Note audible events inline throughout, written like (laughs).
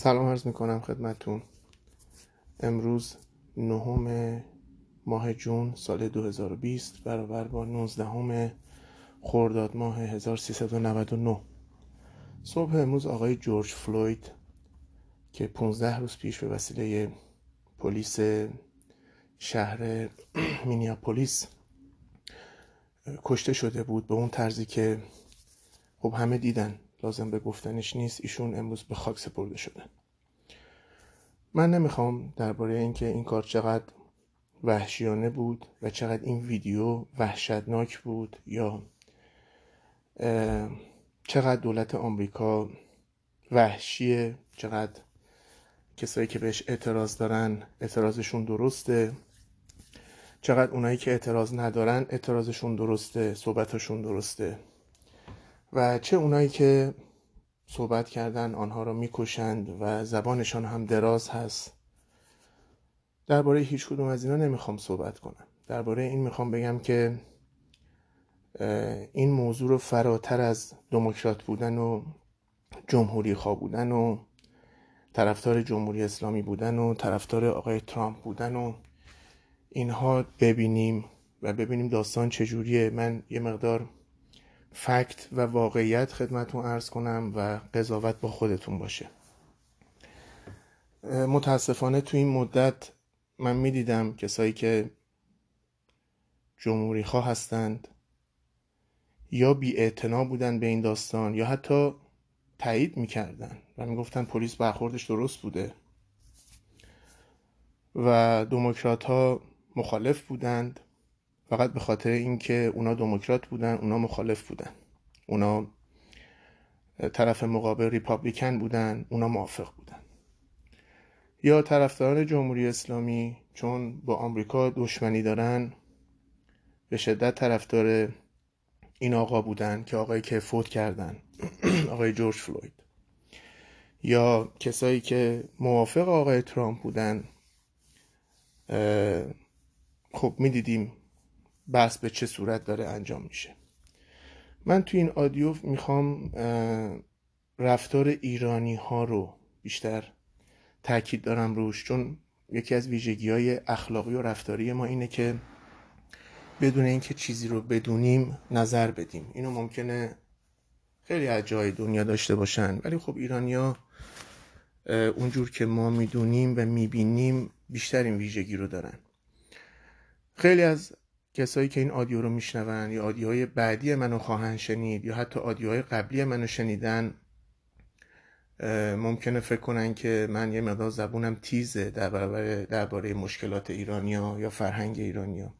سلام عرض می‌کنم خدمتون. امروز نهم ماه جون سال 2020 برابر با 19 خرداد ماه 1399 صبح امروز آقای جورج فلوید که 15 روز پیش به وسیله پلیس شهر مینیاپولیس کشته شده بود به اون طرزی که خب همه دیدن. لازم به گفتنش نیست. ایشون امروز به خاک سپرده شدن من نمی‌خوام درباره اینکه این کار چقدر وحشیانه بود و چقدر این ویدیو وحشتناک بود یا چقدر دولت آمریکا وحشیه چقدر کسایی که بهش اعتراض دارن اعتراضشون درسته چقدر اونایی که اعتراض ندارن اعتراضشون درسته صحبتشون درسته. و چه اونایی که صحبت کردن آنها را می‌کشند و زبانشان هم دراز هست. درباره هیچ کدوم از اینا نمی‌خوام صحبت کنم. درباره این می‌خوام بگم که این موضوع رو فراتر از دموکرات بودن و جمهوری خواه بودن و طرفدار جمهوری اسلامی بودن و طرفدار آقای ترامپ بودن و اینها ببینیم و ببینیم داستان چجوریه. من یه مقدار فکت و واقعیت خدمتون ارز کنم و قضاوت با خودتون باشه. متاسفانه تو این مدت من می‌دیدم کسایی که جمهوری خواه هستند یا بی بودن به این داستان یا حتی تایید می‌کردن. و می‌گفتن پلیس برخوردش درست بوده. و دموکرات ها مخالف بودند. فقط به خاطر اینکه اونا دموکرات بودن اونا مخالف بودن. اونا طرف مقابل ریپابلیکن بودن اونا موافق بودن. یا طرفداران جمهوری اسلامی چون با آمریکا دشمنی دارن به شدت طرفدار این آقا بودن که آقایی که فوت کردن (clears throat) آقای جورج فلوید. یا کسایی که موافق آقای ترامپ بودن خب می‌دیدیم بحث به چه صورت داره انجام میشه. من تو این آدیو می‌خوام رفتار ایرانی ها رو بیشتر تاکید دارم روش چون یکی از ویژگی های اخلاقی و رفتاری ما اینه که بدون اینکه چیزی رو بدونیم نظر بدیم. اینو ممکنه خیلی از جای دنیا داشته باشن ولی خب ایرانیا اونجور که ما می‌دونیم و می‌بینیم بیشتر این ویژگی رو دارن. خیلی از کسایی که این آدیو رو میشنون یا آدیوهای بعدی منو خواهند شنید یا حتی آدیوهای قبلی منو شنیدن ممکنه فکر کنن که من یه مقدار زبونم تیزه در برابر درباره مشکلات ایرانیا یا فرهنگ ایرانیا.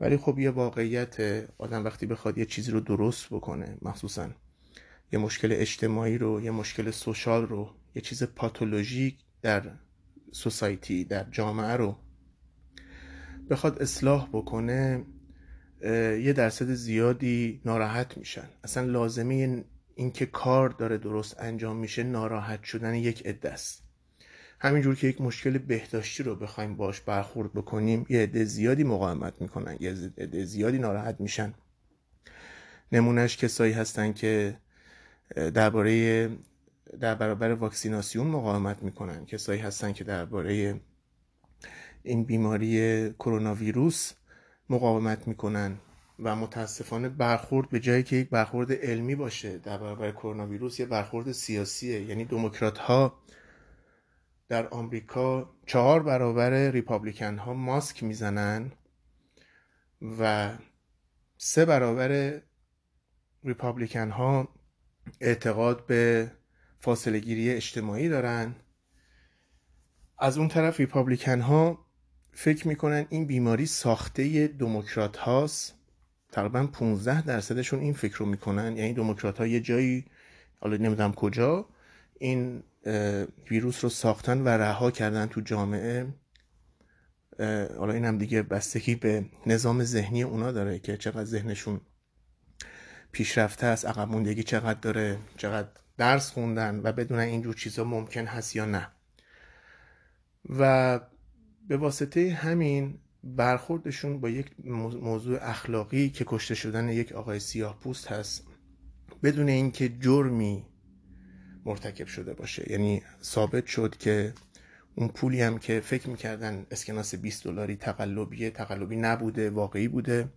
ولی خب یه واقعیت آدم وقتی بخواد یه چیزی رو درست بکنه مخصوصا یه مشکل اجتماعی رو یه مشکل سوشال رو یه چیز پاتولوژیک در سوسایتی در جامعه رو بخواد اصلاح بکنه یه درصد زیادی ناراحت میشن. اصلا لازمه اینکه کار داره درست انجام میشه ناراحت شدن یک عده است. همینجور که یک مشکل بهداشتی رو بخوایم باش برخورد بکنیم یه عده زیادی مقاومت می‌کنن یه عده زیادی ناراحت میشن. نمونهش کسایی هستن که درباره در برابر واکسیناسیون مقاومت می‌کنن. کسایی هستن که درباره این بیماری کرونا ویروس مقاومت می‌کنن و متاسفانه برخورد به جایی که یک برخورد علمی باشه. در برابر کرونا ویروس یه برخورد سیاسیه. یعنی دموکرات ها در آمریکا چهار برابر ریپابلیکن ها ماسک می‌زنن و سه برابر ریپابلیکن ها اعتقاد به فاصله گیری اجتماعی دارن. از اون طرف ریپابلیکن ها فکر می‌کنن این بیماری ساخته دموکرات هاست تقریبا 15 درصدشون این فکر رو می‌کنن. یعنی دموکرات ها یه جایی حالا نمی‌دونم کجا این ویروس رو ساختن و رها کردن تو جامعه. حالا این هم دیگه بستگی به نظام ذهنی اونا داره که چقدر ذهنشون پیشرفته است عقب موندگی چقدر داره چقدر درس خوندن و بدون اینجور چیزا ممکن هست یا نه. و به واسطه همین برخوردشون با یک موضوع اخلاقی که کشته شدن یک آقای سیاه پوست هست بدون اینکه جرمی مرتکب شده باشه. یعنی ثابت شد که اون پولی هم که فکر می‌کردن اسکناس 20 دلاری تقلبیه تقلبی نبوده واقعی بوده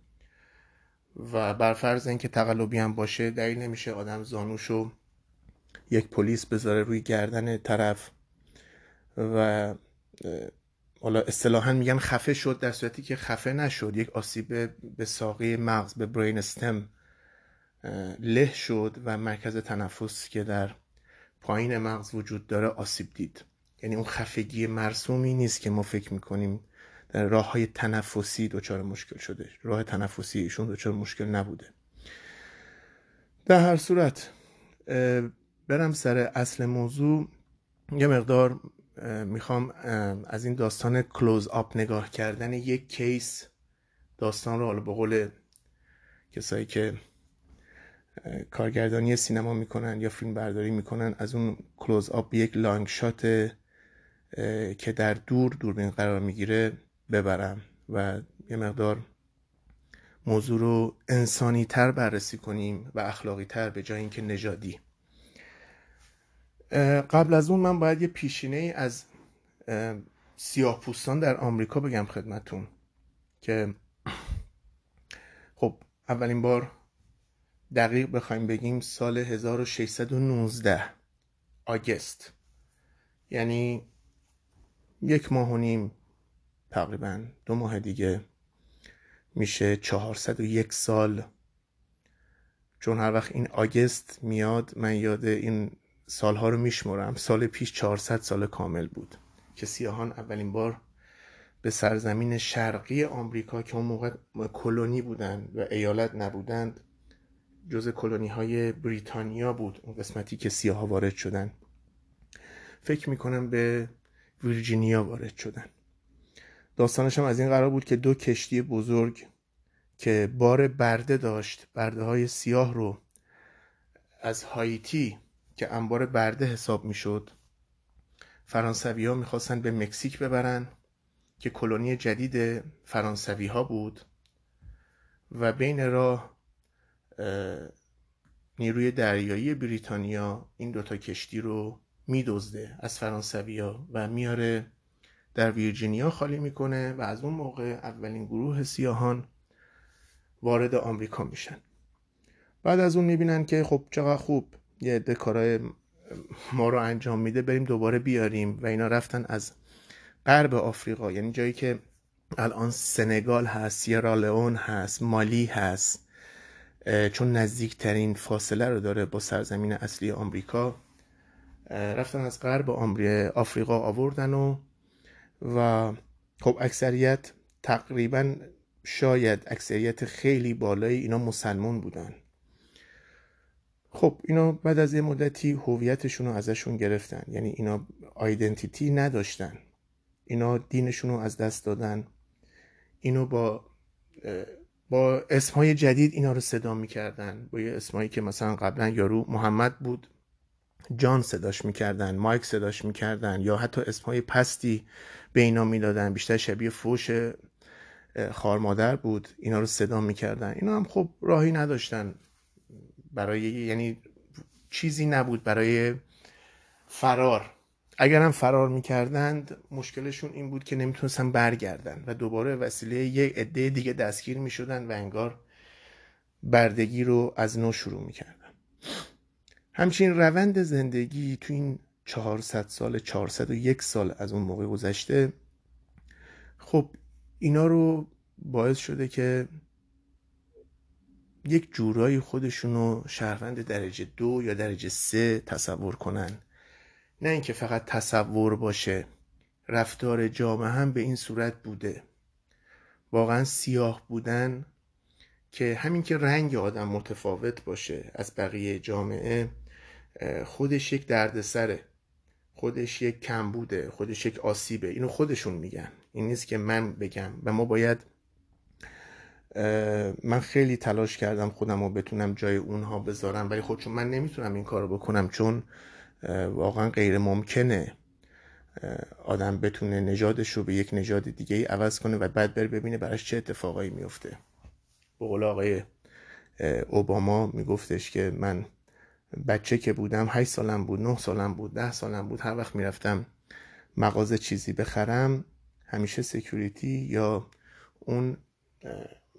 و بر فرض اینکه تقلبی هم باشه دلیل نمیشه آدم زانوشو یک پلیس بذاره روی گردن طرف و حالا اصطلاحا میگن خفه شد در صورتی که خفه نشد. یک آسیب به ساقه مغز به برین استم له شد و مرکز تنفس که در پایین مغز وجود داره آسیب دید. یعنی اون خفگی مرسومی نیست که ما فکر می‌کنیم در راه های تنفسی دچار مشکل شده. راه تنفسی ایشون دچار مشکل نبوده. در هر صورت برم سر اصل موضوع. یه مقدار می‌خوام از این داستان کلوز آپ نگاه کردن یک کیس داستان رو حالا به قول کسایی که کارگردانی سینما می‌کنن یا فیلم برداری می‌کنن از اون کلوز آپ یک لانگ شات که در دور دوربین قرار می‌گیره ببرم و یه مقدار موضوع رو انسانی تر بررسی کنیم و اخلاقی تر به جای اینکه نژادی. قبل از اون من باید یه پیشینه از سیاه پوستان در آمریکا بگم خدمتون که خب اولین بار دقیق بخوایم بگیم سال 1619 آگست. یعنی یک ماه و نیم تقریبا دو ماه دیگه میشه 401 سال. چون هر وقت این آگست میاد من یاد این سالها رو میشمرم. سال پیش 400 سال کامل بود که سیاهان اولین بار به سرزمین شرقی آمریکا که اون موقع کلونی بودند و ایالت نبودند جز کلونی های بریتانیا بود اون قسمتی که سیاه وارد شدن. فکر می‌کنم به ویرجینیا وارد شدن. داستانش هم از این قرار بود که دو کشتی بزرگ که بار برده داشت برده های سیاه رو از هایتی که انبار برده حساب می‌شد. فرانسوی ها می‌خواستن به مکزیک ببرن که کلونی جدید فرانسوی ها بود و بین راه نیروی دریایی بریتانیا این دوتا کشتی رو میدزده از فرانسویا و میاره در ویرجینیا خالی می‌کنه و از اون موقع اولین گروه سیاهان وارد آمریکا میشن. بعد از اون می‌بینن که خب چقدر خوب. یه عده کارهای ما رو انجام میده بریم دوباره بیاریم. و اینا رفتن از غرب آفریقا. یعنی جایی که الان سنگال هست سیرالئون هست مالی هست. چون نزدیکترین فاصله رو داره با سرزمین اصلی آمریکا. رفتن از غرب آفریقا آوردن و و خب اکثریت تقریبا شاید اکثریت خیلی بالایی اینا مسلمون بودن. خب اینا بعد از یه مدتی هویتشون رو ازشون گرفتن. یعنی اینا آیدنتیتی نداشتن. اینا دینشون رو از دست دادن. اینو با با اسمهای جدید اینا رو صدا می‌کردن. با یه اسمایی که مثلا قبلا یارو محمد بود. جان صداش می‌کردن مایک صداش می‌کردن یا حتی اسمهای پستی به اینا می‌دادن. بیشتر شبیه فوش خارمادر بود. اینا رو صدا می‌کردن. اینا هم خب راهی نداشتن. برای یعنی چیزی نبود برای فرار. اگر هم فرار می‌کردند مشکلشون این بود که نمی‌تونستن برگردن و دوباره وسیله یک عده دیگه دستگیر می‌شدن و انگار بردگی رو از نو شروع می‌کردن. همچنین روند زندگی تو این 400 سال 401 سال از اون موقع گذشته خب اینا رو باعث شده که یک جورایی خودشونو شهروند درجه دو یا درجه سه تصور کنن. نه اینکه فقط تصور باشه رفتار جامعه هم به این صورت بوده. واقعا سیاه بودن که همین که رنگ آدم متفاوت باشه از بقیه جامعه خودش یک دردسره. خودش یک کمبوده خودش یک آسیبه. اینو خودشون میگن. این نیست که من بگم و ما باید من خیلی تلاش کردم خودم رو بتونم جای اونها بذارم ولی خب چون من نمی‌تونم این کارو بکنم چون واقعا غیر ممکنه آدم بتونه نژادش رو به یک نژاد دیگه ای عوض کنه و بعد بره ببینه براش چه اتفاقایی میفته. به قول آقای اوباما میگفتش که من بچه که بودم هشت سالم بود نه سالم بود ده سالم بود هر وقت می‌رفتم مغازه چیزی بخرم همیشه سکیوریتی یا اون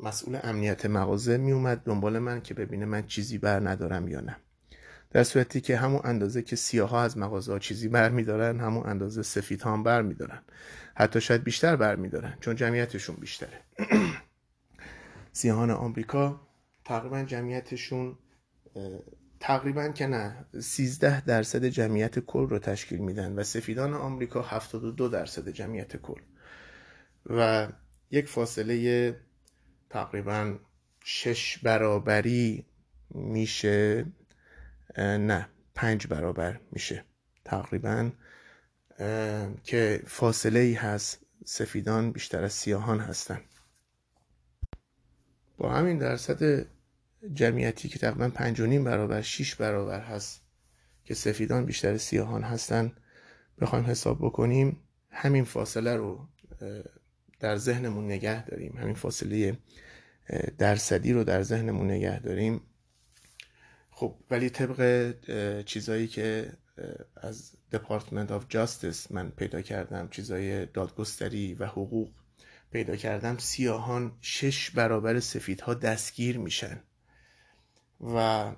مسئول امنیت مغازه میومد دنبال من که ببینه من چیزی بر ندارم یا نه. در صورتی که همون اندازه که سیاه ها از مغازه ها چیزی بر میدارن همون اندازه سفید ها هم بر میدارن. حتی شاید بیشتر بر میدارن چون جمعیتشون بیشتره. (clears throat) سیاهان آمریکا تقریبا جمعیتشون تقریبا که نه 13 درصد جمعیت کل رو تشکیل میدن و سفیدان آمریکا 72 درصد جمعیت کل. و یک فاصله تقریبا شش برابری میشه نه پنج برابر میشه تقریبا که فاصله ای هست. سفیدان بیشتر از سیاهان هستن. با همین درصد جمعیتی که تقریبا پنج و نیم برابر شیش برابر هست که سفیدان بیشتر سیاهان هستن بخوایم حساب بکنیم همین فاصله رو در ذهنمون نگه داریم. همین فاصله درصدی رو در ذهنمون نگه داریم. خب ولی طبق چیزایی که از Department of Justice من پیدا کردم چیزای دادگستری و حقوق پیدا کردم سیاهان شش برابر سفیدها دستگیر میشن. و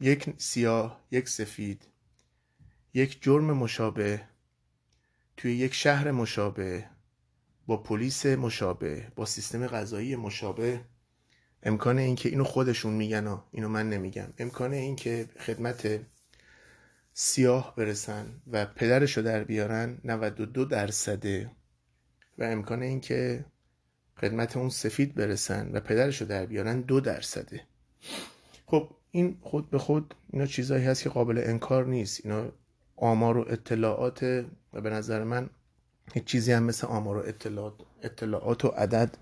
یک سیاه یک سفید یک جرم مشابه توی یک شهر مشابه با پلیس مشابه با سیستم غذایی مشابه امکان اینکه اینو خودشون میگن اینو من نمیگم. امکان اینکه خدمت سیاه برسن و پدرشو در بیارن 92 درصده و امکان اینکه خدمت اون سفید برسن و پدرشو در بیارن دو درصده. خب این خود به خود اینا چیزایی هست که قابل انکار نیست. اینا آمار و اطلاعات و به نظر من هیچ چیزی هم مثل آمار و اطلاعات, اطلاعات و عدد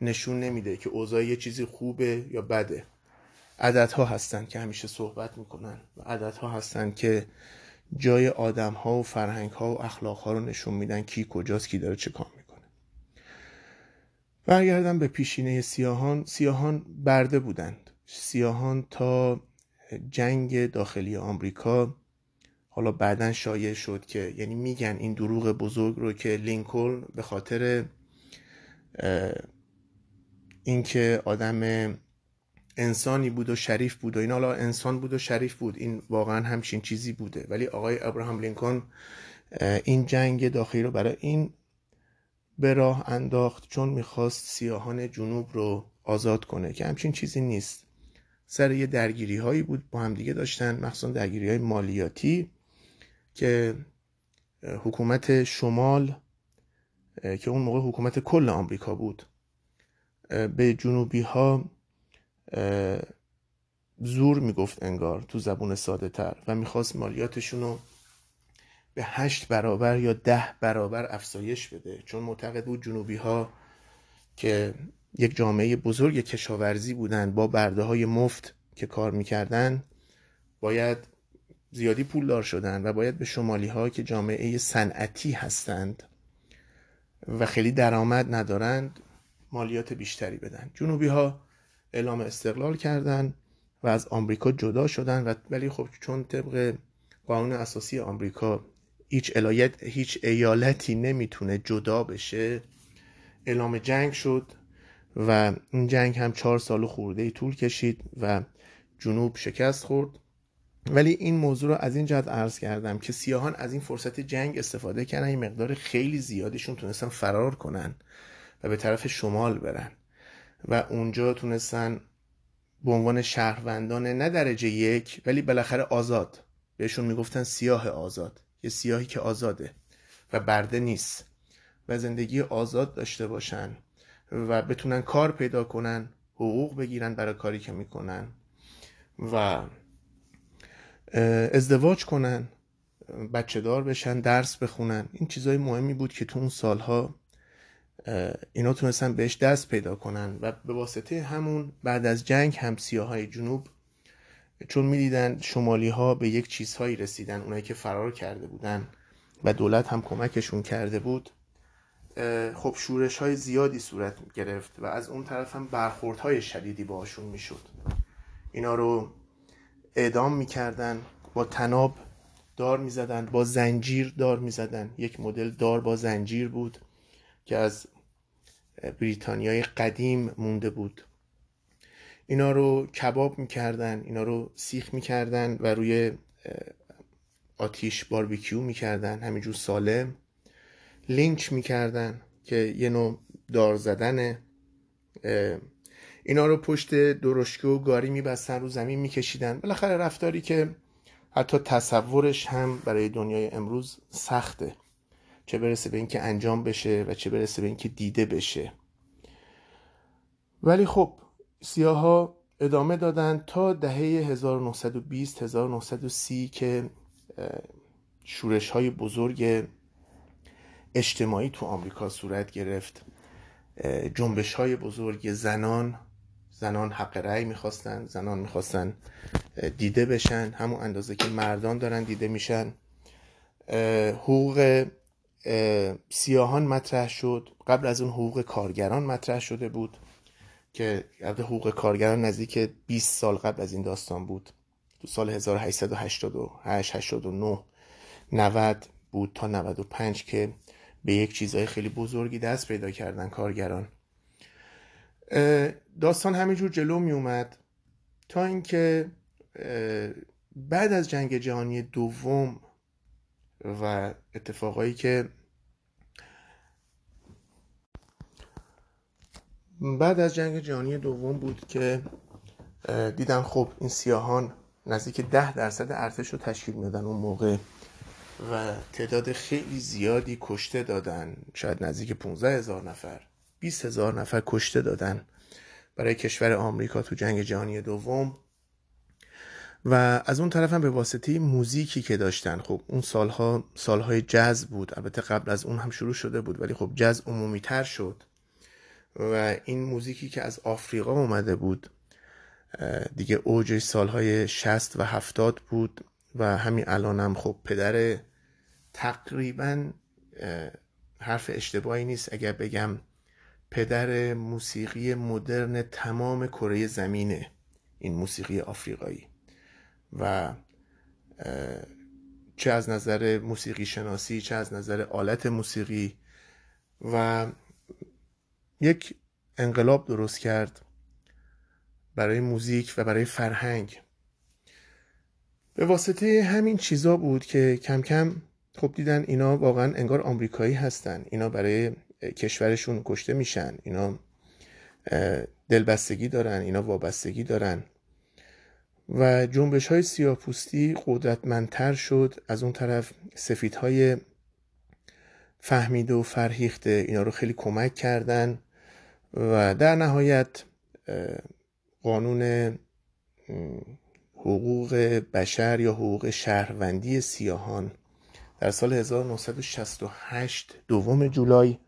نشون نمیده که اوضاع یه چیزی خوبه یا بده. عددها هستن که همیشه صحبت می‌کنن و عددها هستن که جای آدم ها و فرهنگ ها و اخلاق ها رو نشون میدن کی کجاست کی داره چه کار می‌کنه. برگردم به پیشینه سیاهان. سیاهان برده بودند. سیاهان تا جنگ داخلی آمریکا حالا بعدا شایع شد که یعنی میگن این دروغ بزرگ رو که لینکلن به خاطر اینکه آدم انسانی بود و شریف بود و این حالا انسان بود و شریف بود این واقعا همچین چیزی بوده. ولی آقای ابراهام لینکلن این جنگ داخلی رو برای این به راه انداخت چون می‌خواست سیاهان جنوب رو آزاد کنه که همچین چیزی نیست. سر یه درگیری هایی بود با هم دیگه داشتن مخصوصا درگیری های مالیاتی. که حکومت شمال که اون موقع حکومت کل آمریکا بود به جنوبی ها زور می‌گفت انگار تو زبون ساده تر و می‌خواست مالیاتشون رو به هشت برابر یا ده برابر افزایش بده. چون معتقد بود جنوبی ها که یک جامعه بزرگ کشاورزی بودن با برده های مفت که کار می‌کردن باید زیادی پول دار شدن و باید به شمالی ها که جامعه صنعتی هستند و خیلی درآمد ندارند مالیات بیشتری بدن. جنوبی ها اعلام استقلال کردند و از آمریکا جدا شدن و ولی خب چون طبق قانون اساسی آمریکا هیچ الایت هیچ ایالتی نمی‌تونه جدا بشه اعلام جنگ شد و این جنگ هم چهار سال خورده ای طول کشید و جنوب شکست خورد. ولی این موضوع رو از این جهت عرض کردم که سیاهان از این فرصت جنگ استفاده کردن این مقدار خیلی زیادشون تونستن فرار کنن و به طرف شمال برن و اونجا تونستن به عنوان شهروندان نه درجه یک ولی بالاخره آزاد. بهشون می‌گفتن سیاه آزاد. یه سیاهی که آزاده و برده نیست و زندگی آزاد داشته باشن و بتونن کار پیدا کنن حقوق بگیرن برای کاری که می‌کنن و ازدواج کنن بچه دار بشن درس بخونن. این چیزای مهمی بود که تو اون سالها اینا تونستن بهش دست پیدا کنن و به واسطه همون بعد از جنگ هم های جنوب چون می‌دیدن شمالی ها به یک چیزهایی رسیدن اونایی که فرار کرده بودن و دولت هم کمکشون کرده بود. خب شورش های زیادی صورت گرفت و از اون طرف هم برخورد های شدیدی باشون می‌شد. اینا رو اعدام می‌کردن با تناب دار می‌زدن با زنجیر دار می‌زدن. یک مدل دار با زنجیر بود که از بریتانیای قدیم مونده بود. اینا رو کباب می‌کردن اینا رو سیخ می‌کردن و روی آتیش باربیکیو می‌کردن همینجور سالم. لینچ می‌کردن که یه نوع دار زدنه اینا رو پشت درشکه و گاری میبستن رو زمین میکشیدن. بالاخره رفتاری که حتی تصورش هم برای دنیای امروز سخته. چه برسه به اینکه انجام بشه و چه برسه به اینکه دیده بشه. ولی خب سیاها ادامه دادن تا دهه 1920 1930 که شورش های بزرگ اجتماعی تو آمریکا صورت گرفت. جنبش های بزرگ زنان زنان حق رأی می‌خواستن زنان می‌خواستن دیده بشن. همون اندازه که مردان دارن دیده میشن. حقوق سیاهان مطرح شد. قبل از اون حقوق کارگران مطرح شده بود که حقوق کارگران نزدیک 20 سال قبل از این داستان بود. تو سال 1888 89 90 بود تا 95 که به یک چیزهای خیلی بزرگی دست پیدا کردن کارگران. داستان همینجور جلو می اومد تا اینکه بعد از جنگ جهانی دوم و اتفاقایی که بعد از جنگ جهانی دوم بود که دیدن خب این سیاهان نزدیک ده درصد ارتش رو تشکیل میدن اون موقع و تعداد خیلی زیادی کشته دادن شاید نزدیک 15 هزار نفر. 20 هزار نفر کشته دادن برای کشور آمریکا تو جنگ جهانی دوم. و از اون طرف هم به واسطه موزیکی که داشتن خب اون سالها سالهای جز بود. البته قبل از اون هم شروع شده بود ولی خب جز عمومی تر شد. و این موزیکی که از آفریقا اومده بود دیگه اوج سالهای شست و هفتاد بود و همین الانم خب پدر تقریبا حرف اشتباهی نیست. اگر بگم پدر موسیقی مدرن تمام کره زمینه این موسیقی آفریقایی. و چه از نظر موسیقی شناسی چه از نظر آلت موسیقی و یک انقلاب درست کرد برای موزیک و برای فرهنگ. به واسطه همین چیزا بود که کم کم خب دیدن اینا واقعا انگار آمریکایی هستن. اینا برای کشورشون کشته میشن. اینا دلبستگی دارن اینا وابستگی دارن. و جنبش های سیاپوستی قدرتمندتر شد. از اون طرف سفیدهای فهمیده و فرهیخته اینا رو خیلی کمک کردن. و در نهایت قانون حقوق بشر یا حقوق شهروندی سیاهان در سال 1968 دوم جولای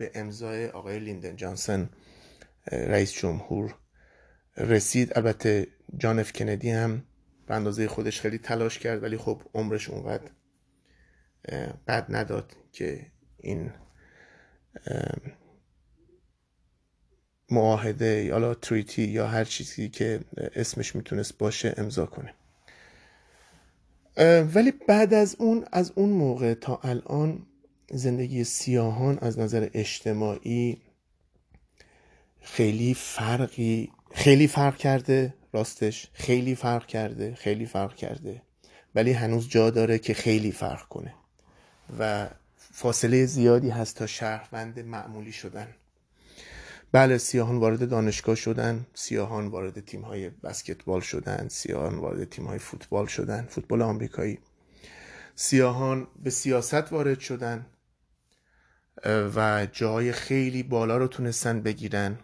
به امضای آقای لیندن جانسن رئیس جمهور رسید. البته جان اف کندی هم به اندازه خودش خیلی تلاش کرد ولی خب عمرش اونقدر قد نداد که این معاهده یا تریتی یا هر چیزی که اسمش می‌تونست باشه امضا کنه. ولی بعد از اون از اون موقع تا الان زندگی سیاهان از نظر اجتماعی خیلی فرقی خیلی فرق کرده راستش خیلی فرق کرده خیلی فرق کرده. ولی هنوز جا داره که خیلی فرق کنه. و فاصله زیادی هست تا شهروند معمولی شدن. بله سیاهان وارد دانشگاه شدن سیاهان وارد تیم های بسکتبال شدن سیاهان وارد تیم های فوتبال شدن فوتبال آمریکایی. سیاهان به سیاست وارد شدن. و جای خیلی بالا رو تونستن بگیرن.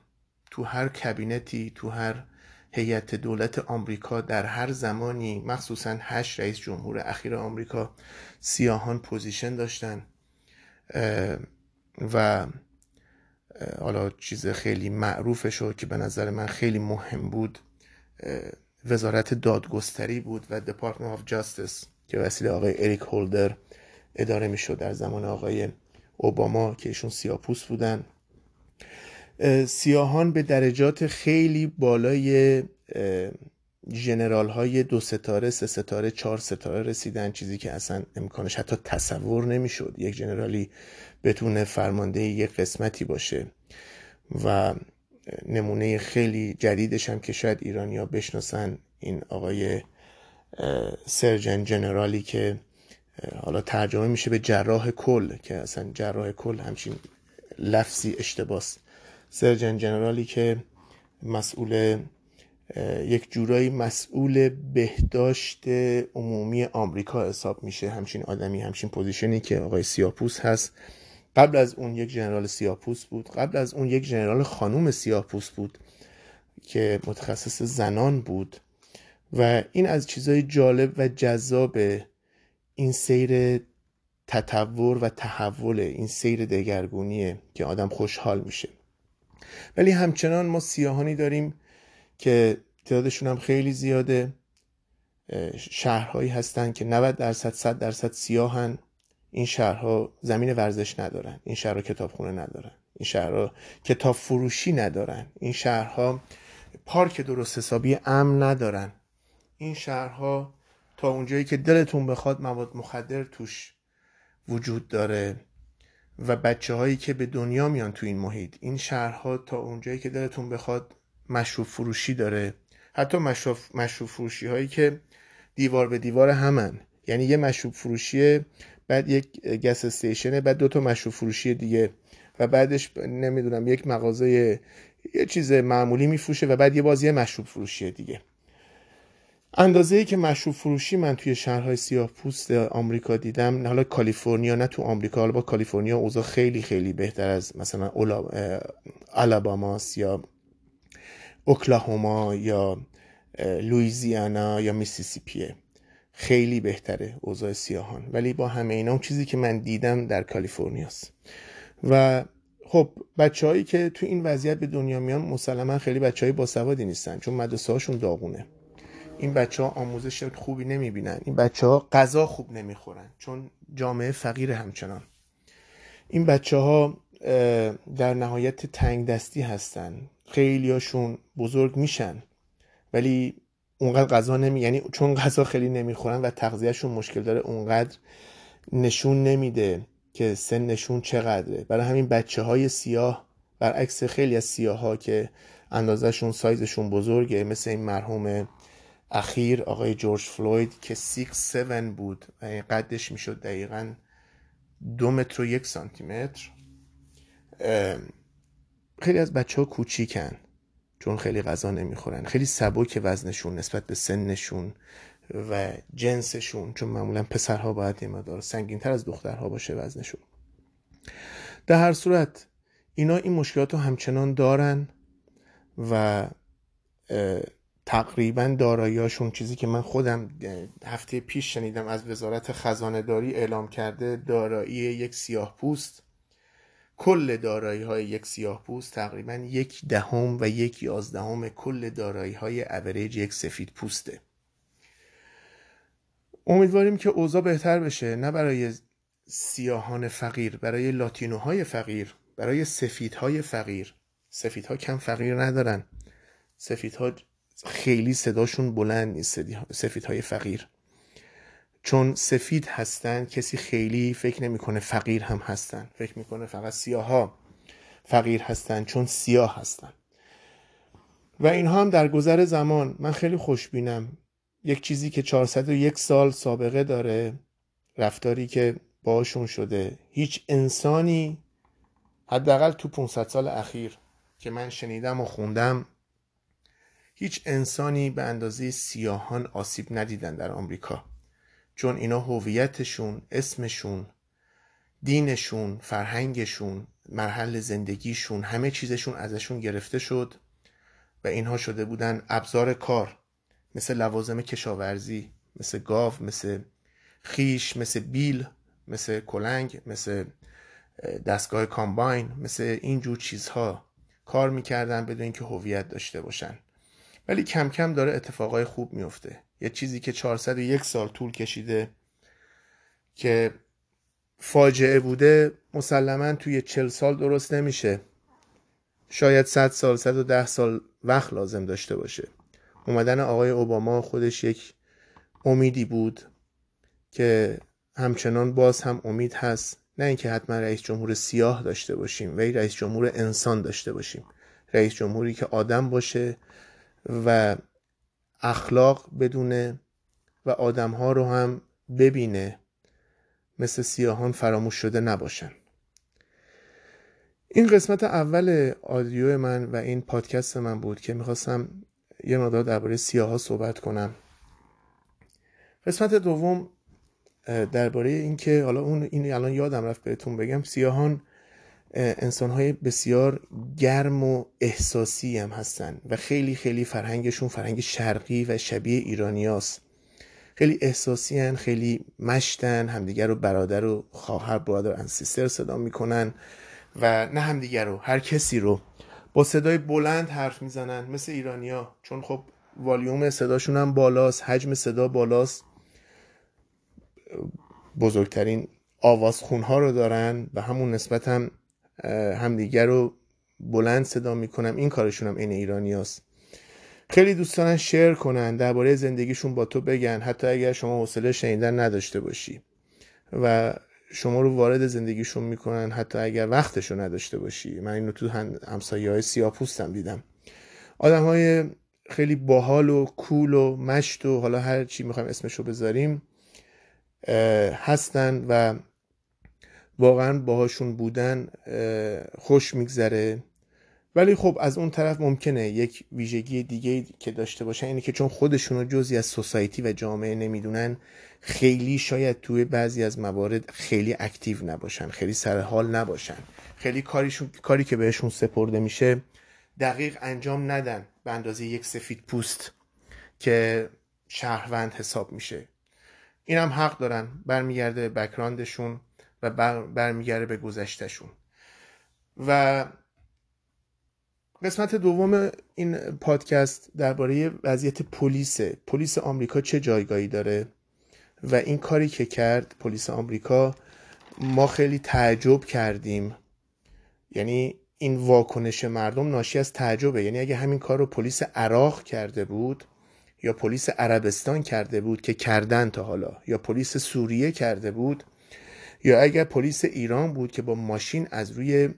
تو هر کابینتی تو هر هیئت دولت آمریکا در هر زمانی مخصوصا هشت رئیس جمهور اخیر آمریکا سیاهان position داشتن. و حالا چیز خیلی معروفش شد که به نظر من خیلی مهم بود وزارت دادگستری بود و Department of Justice که وسیله آقای اریک هولدر اداره می شد در زمان آقای اوباما که ایشون سیاپوست بودن. سیاهان به درجات خیلی بالای جنرال های دو ستاره سه ستاره چهار ستاره رسیدن چیزی که اصلا امکانش حتی تصور نمی‌شد یک جنرالی بتونه فرمانده یک قسمتی باشه. و نمونه خیلی جدیدش هم که شاید ایرانیا بشناسن این آقای سرجن جنرالی که حالا ترجمه میشه به جراح کل که اصلا جراح کل همچین لفظی اشتباس. Surgeon General ی که مسئول یک جورایی مسئول بهداشت عمومی آمریکا حساب میشه. همچین آدمی همچین position ی که آقای سیاپوست هست. قبل از اون یک general سیاپوست بود. قبل از اون یک general خانوم سیاپوست بود که متخصص زنان بود. و این از چیزهای جالب و جذاب این سیر تطور و تحول این سیر دگرگونیه که آدم خوشحال میشه. ولی همچنان ما سیاهانی داریم که تعدادشون هم خیلی زیاده. شهرهایی هستن که 90 درصد 100 درصد سیاهن. این شهرها زمین ورزش ندارن. این شهرها کتابخونه ندارن. این شهرها کتاب فروشی ندارن. این شهرها پارک درست حسابی امن ندارن. این شهرها تا اونجایی که دلتون بخواد مواد مخدر توش وجود داره و بچه هایی که به دنیا میان تو این محیط این شهرها تا اونجایی که دلتون بخواد مشروب فروشی داره. حتی مشروب, مشروب فروشی هایی که دیوار به دیوار همن. یعنی یه مشروب فروشی بعد یک گس استیشنه بعد دو تا مشروب فروشی دیگه. و بعدش نمی‌دونم یک مغازه یه چیز معمولی میفروشه و بعد یه بازی مشروب فروشی دیگه. اندازه ای که مشروب فروشی من توی شهرهای سیاه پوست آمریکا دیدم حالا کالیفرنیا نه تو آمریکا حالا با کالیفرنیا اوضاع خیلی خیلی بهتر از مثلا آلاباماس یا اوکلاهوما یا لویزیانا یا میسیسیپیه خیلی بهتره اوضاع سیاهان. ولی با همه اینا اون چیزی که من دیدم در کالیفرنیاست. و خب بچههایی که تو این وضعیت به دنیا میان مسلما خیلی بچه های باسوادی نیستن چون مدرسه هاشون داغونه. این بچه ها آموزش خوبی نمی‌بینن. این بچه ها غذا خوب نمی‌خورن چون جامعه فقیر همچنان. این بچه ها در نهایت تنگ دستی هستن. خیلیاشون بزرگ میشن ولی اونقدر غذا نمی یعنی چون غذا خیلی نمی‌خورن و تغذیهشون مشکل داره اونقدر نشون نمیده که سنشون چقدره. برای همین بچه های سیاه برعکس خیلی از سیاه ها که اندازهشون سایزشون بزرگه مثل این مرحوم اخیر آقای جورج فلوید که 6 7 بود قدش می‌شد دقیقا دو متر و یک سانتی متر خیلی از بچه ها کوچیکن چون خیلی غذا نمی‌خورن. خیلی سبک وزنشون نسبت به سنشون و جنسشون چون معمولا پسرها باید یه مقدار سنگین تر از دخترها باشه وزنشون. در هر صورت اینا این مشکلات رو همچنان دارن و تقریبا داراییاشون چیزی که من خودم هفته پیش شنیدم از وزارت خزانه داری اعلام کرده دارایی یک سیاه پوست. کل دارایی های یک سیاه پوست تقریبا یک دهم و یک یازدهم کل دارایی های اوریج یک سفید پوسته. امیدواریم که اوضاع بهتر بشه نه برای سیاهان فقیر برای لاتینوهای فقیر برای سفیدهای فقیر. سفیدها کم فقیر ندارن. سفیدها خیلی صداشون بلند نیست سفیدهای فقیر. چون سفید هستن کسی خیلی فکر نمی‌کنه فقیر هم هستن. فکر می‌کنه فقط سیاه فقیر هستن چون سیاه هستن. و اینها هم در گذر زمان من خیلی خوشبینم. یک چیزی که 401 سال سابقه داره رفتاری که باشون شده. هیچ انسانی حداقل تو 500 سال اخیر که من شنیدم و خوندم هیچ انسانی به اندازه سیاهان آسیب ندیدن در آمریکا. چون اینا هویتشون اسمشون دینشون فرهنگشون مرحل زندگیشون همه چیزشون ازشون گرفته شد و اینها شده بودن ابزار کار مثل لوازم کشاورزی مثل گاو مثل خیش مثل بیل مثل کلنگ مثل دستگاه کامباین مثل اینجور چیزها کار می‌کردن بدون اینکه هویت داشته باشن. ولی کم کم داره اتفاقای خوب میفته. یه چیزی که 401 سال طول کشیده که فاجعه بوده مسلما توی 40 سال درست نمیشه. شاید 100 سال 110 سال وقت لازم داشته باشه. اومدن آقای اوباما خودش یک امیدی بود که همچنان باز هم امید هست. نه اینکه حتما رئیس جمهور سیاه داشته باشیم ولی رئیس جمهور انسان داشته باشیم. رئیس جمهوری که آدم باشه و اخلاق بدونه و آدمها رو هم ببینه مثل سیاهان فراموش شده نباشن. این قسمت اول آدیو من و این پادکست من بود که می‌خواستم یه مقدار درباره سیاه صحبت کنم. قسمت دوم درباره اینکه حالا اون این الان یادم رفت بهتون بگم سیاهان انسان های بسیار گرم و احساسی هم هستن و خیلی خیلی فرهنگشون فرهنگ شرقی و شبیه ایرانیاست خیلی احساسی هن خیلی مشتن همدیگر رو برادر و خواهر برادر انسیستر صدا می‌کنن و نه همدیگر رو هر کسی رو. با صدای بلند حرف می‌زنن مثل ایرانیا چون خب والیوم صداشون هم بالاست حجم صدا بالاست. بزرگترین آوازخونها رو دارن و همون نسبت هم همدیگر رو بلند صدا می‌کنم. این کارشون هم این ایرانی هست. خیلی دوست دارن شیر کنن درباره زندگیشون با تو بگن حتی اگر شما حوصله شنیدن نداشته باشی. و شما رو وارد زندگیشون می‌کنن حتی اگر وقتشو نداشته باشی. من اینو تو همسایه های سیاپوستم دیدم. آدم های خیلی باحال و کول و مشت و حالا هر چی می‌خوایم اسمشو بذاریم هستن و واقعا باهاشون بودن خوش میگذره. ولی خب از اون طرف ممکنه یک ویژگی دیگه که داشته باشن اینه که چون خودشون رو جزی از سوسایتی و جامعه نمی‌دونن خیلی شاید توی بعضی از موارد خیلی اکتیو نباشن خیلی سر حال نباشن. خیلی کاریشون کاری که بهشون سپرده میشه دقیق انجام ندن به اندازه یک سفید پوست که شهروند حساب میشه. این هم حق دارن. برمیگرده به بکراندشون و برمیگرده به گذشتشون و قسمت دوم این پادکست درباره وضعیت پلیس پلیس آمریکا چه جایگاهی داره و این کاری که کرد پلیس آمریکا ما خیلی تعجب کردیم. یعنی این واکنش مردم ناشی از تعجبه. یعنی اگه همین کار رو پلیس عراق کرده بود یا پلیس عربستان کرده بود که کردن تا حالا یا پلیس سوریه کرده بود یا اگر پلیس ایران بود که با ماشین از روی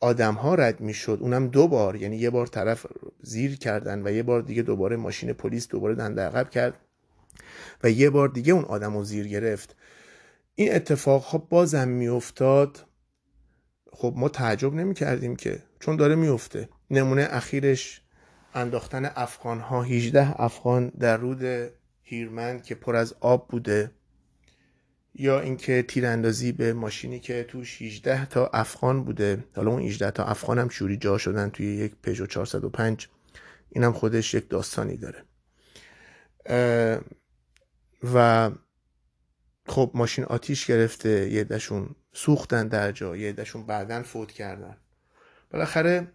آدم ها رد می شد اونم دو بار یعنی یه بار طرف زیر کردن و یه بار دیگه دوباره ماشین پلیس دوباره دنده عقب کرد و یه بار دیگه اون آدم رو زیر گرفت. این اتفاق ها بازم میافتاد. خب ما تعجب نمی کردیم که چون داره میفته نمونه اخیرش انداختن افغان ها 18 افغان در رود هیرمند که پر از آب بوده. یا اینکه تیراندازی به ماشینی که توش 18 تا افغان بوده. حالا اون 18 تا افغان هم شوری جا شدن توی یک پژو 405 اینم خودش یک داستانی داره. و خب ماشین آتیش گرفته یه دشون سوختن در جا یه دشون بعدا فوت کردن. بالاخره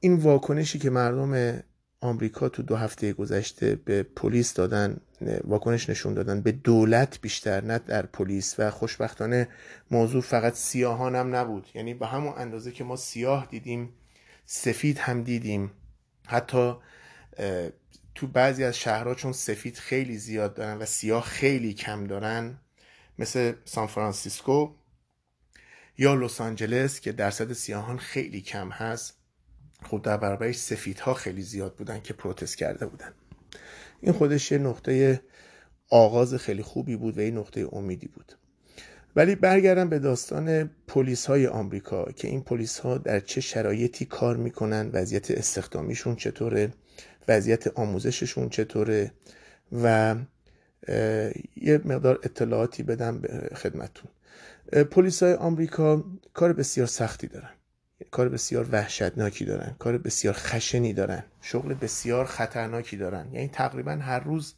این واکنشی که مردم آمریکا تو دو هفته گذشته به پلیس دادن واکنش نشون دادن. به دولت بیشتر نه در پلیس. و خوشبختانه موضوع فقط سیاهان هم نبود. یعنی به همون اندازه که ما سیاه دیدیم سفید هم دیدیم. حتی تو بعضی از شهرها چون سفید خیلی زیاد دارن و سیاه خیلی کم دارن مثل سان فرانسیسکو یا لس آنجلس که درصد سیاهان خیلی کم هست خب در برابرش سفیدها خیلی زیاد بودن که protest کرده بودن. این خودش یه نقطه آغاز خیلی خوبی بود و یه نقطه امیدی بود. ولی برگردم به داستان پلیس های آمریکا که این پلیس ها در چه شرایطی کار می‌کنن وضعیت استخدامیشون چطوره وضعیت آموزششون چطوره و یه مقدار اطلاعاتی بدم به خدمتون پلیس های آمریکا کار بسیار سختی دارن. کار بسیار وحشتناکی دارن کار بسیار خشنی دارن شغل بسیار خطرناکی دارن. یعنی تقریبا هر روز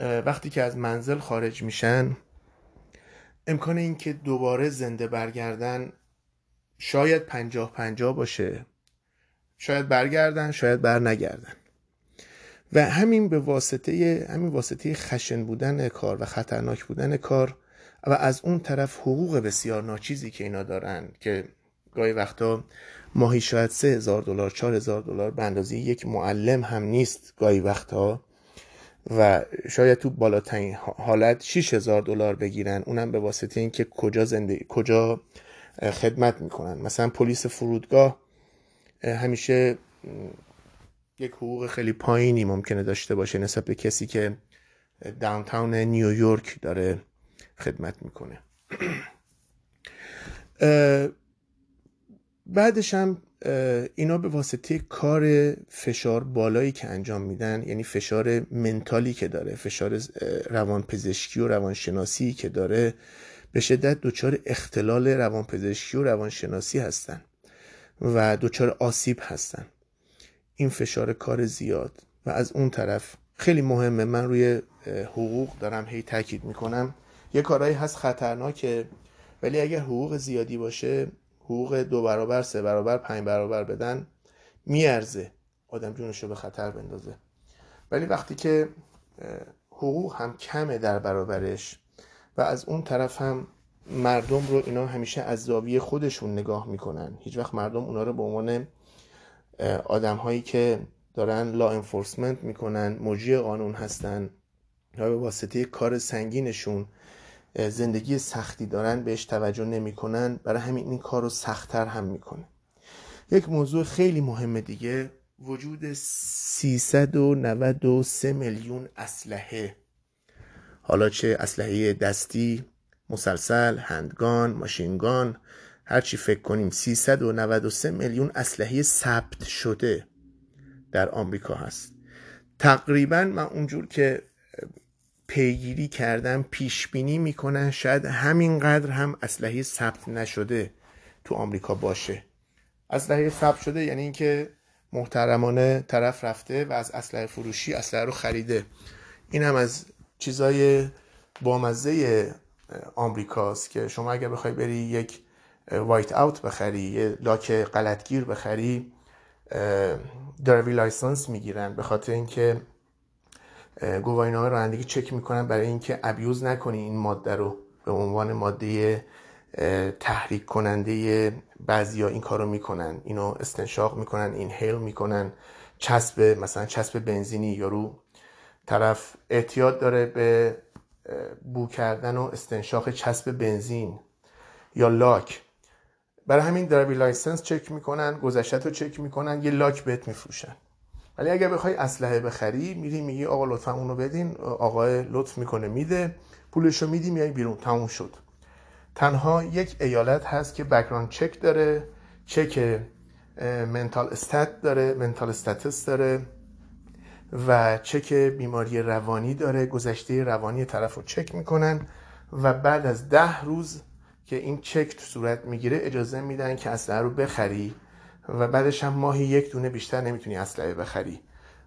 وقتی که از منزل خارج میشن امکان اینکه دوباره زنده برگردن شاید پنجاه پنجاه باشه. شاید برگردن شاید بر نگردن و همین به واسطه همین واسطه خشن بودن کار و خطرناک بودن کار و از اون طرف حقوق بسیار ناچیزی که اینا دارن که گاهی وقتا ماهی شاید سه هزار دلار چهار هزار دلار به اندازه یک معلم هم نیست گاهی وقتا. و شاید تو بالاترین حالت 6000 دلار بگیرن. اونم به واسطه اینکه کجا زندگی کجا خدمت می‌کنن. مثلا پلیس فرودگاه همیشه یک حقوق خیلی پایینی ممکنه داشته باشه نسبت به کسی که داونتاون نیویورک داره خدمت می‌کنه. (clears throat) بعدش هم اینا به واسطه کار فشار بالایی که انجام میدن یعنی فشار منتالی که داره فشار روانپزشکی و روانشناسی که داره به شدت دچار اختلال روانپزشکی و روانشناسی هستن و دچار آسیب هستن. این فشار کار زیاد و از اون طرف خیلی مهمه. من روی حقوق دارم هی تاکید می‌کنم. یه کارهایی هست خطرناکه ولی اگر حقوق زیادی باشه حقوق دو برابر سه برابر پنج برابر بدن میارزه. آدم جونش رو به خطر بندازه. ولی وقتی که حقوق هم کمه در برابرش و از اون طرف هم مردم رو اینا همیشه از زاویه خودشون نگاه می‌کنن. هیچ وقت مردم اونا رو به عنوان آدم هایی که دارن لا انفورسمنت می‌کنن مجری قانون هستن یا به واسطه کار سنگینشون زندگی سختی دارن بهش توجه نمی‌کنن. برای همین این کار رو سختتر هم می‌کنه. یک موضوع خیلی مهم دیگه وجود 393 میلیون اسلحه. حالا چه اسلحه دستی مسلسل هندگان ماشینگان هرچی فکر کنیم 393 میلیون اسلحه ثبت شده در آمریکا هست. تقریبا من اونجور که پیگیری کردن پیش بینی می‌کنن شاید همینقدر هم اسلحه ثبت نشده تو آمریکا باشه. اسلحه ثبت شده یعنی اینکه محترمانه طرف رفته و از اسلحه فروشی اسلحه رو خریده. این هم از چیزای بامزه آمریکاست که شما اگر بخوای بری یک white out بخری یه لاک غلطگیر بخری driver license می‌گیرن به خاطر اینکه گواهینامه رانندگی چک می‌کنن برای اینکه abuse نکنی این ماده رو به عنوان ماده تحریک کننده بعضیا این کارو می‌کنن. اینو استنشاق می‌کنن inhale می‌کنن. چسب مثلا چسب بنزینی یارو طرف اعتیاد داره به بو کردن و استنشاق چسب بنزین یا لاک. برای همین driver license چک می‌کنن گذشت رو چک می‌کنن یه لاک بهت میفروشن. ولی اگر بخوای اسلحه بخری میری میگی آقا لطفا اونو بدین. آقا لطف می‌کنه میده. پولشو میدی میای بیرون. تموم شد. تنها یک ایالت هست که بکران چک داره چک منتال استات داره منتال استاتس داره و چک بیماری روانی داره. گذشته روانی طرف رو چک می‌کنن و بعد از ده روز که این چک تو صورت می‌گیره اجازه میدن که اسلحه رو بخری. و بعدش هم ماهی یک دونه بیشتر نمی‌تونی اسلحه بخری.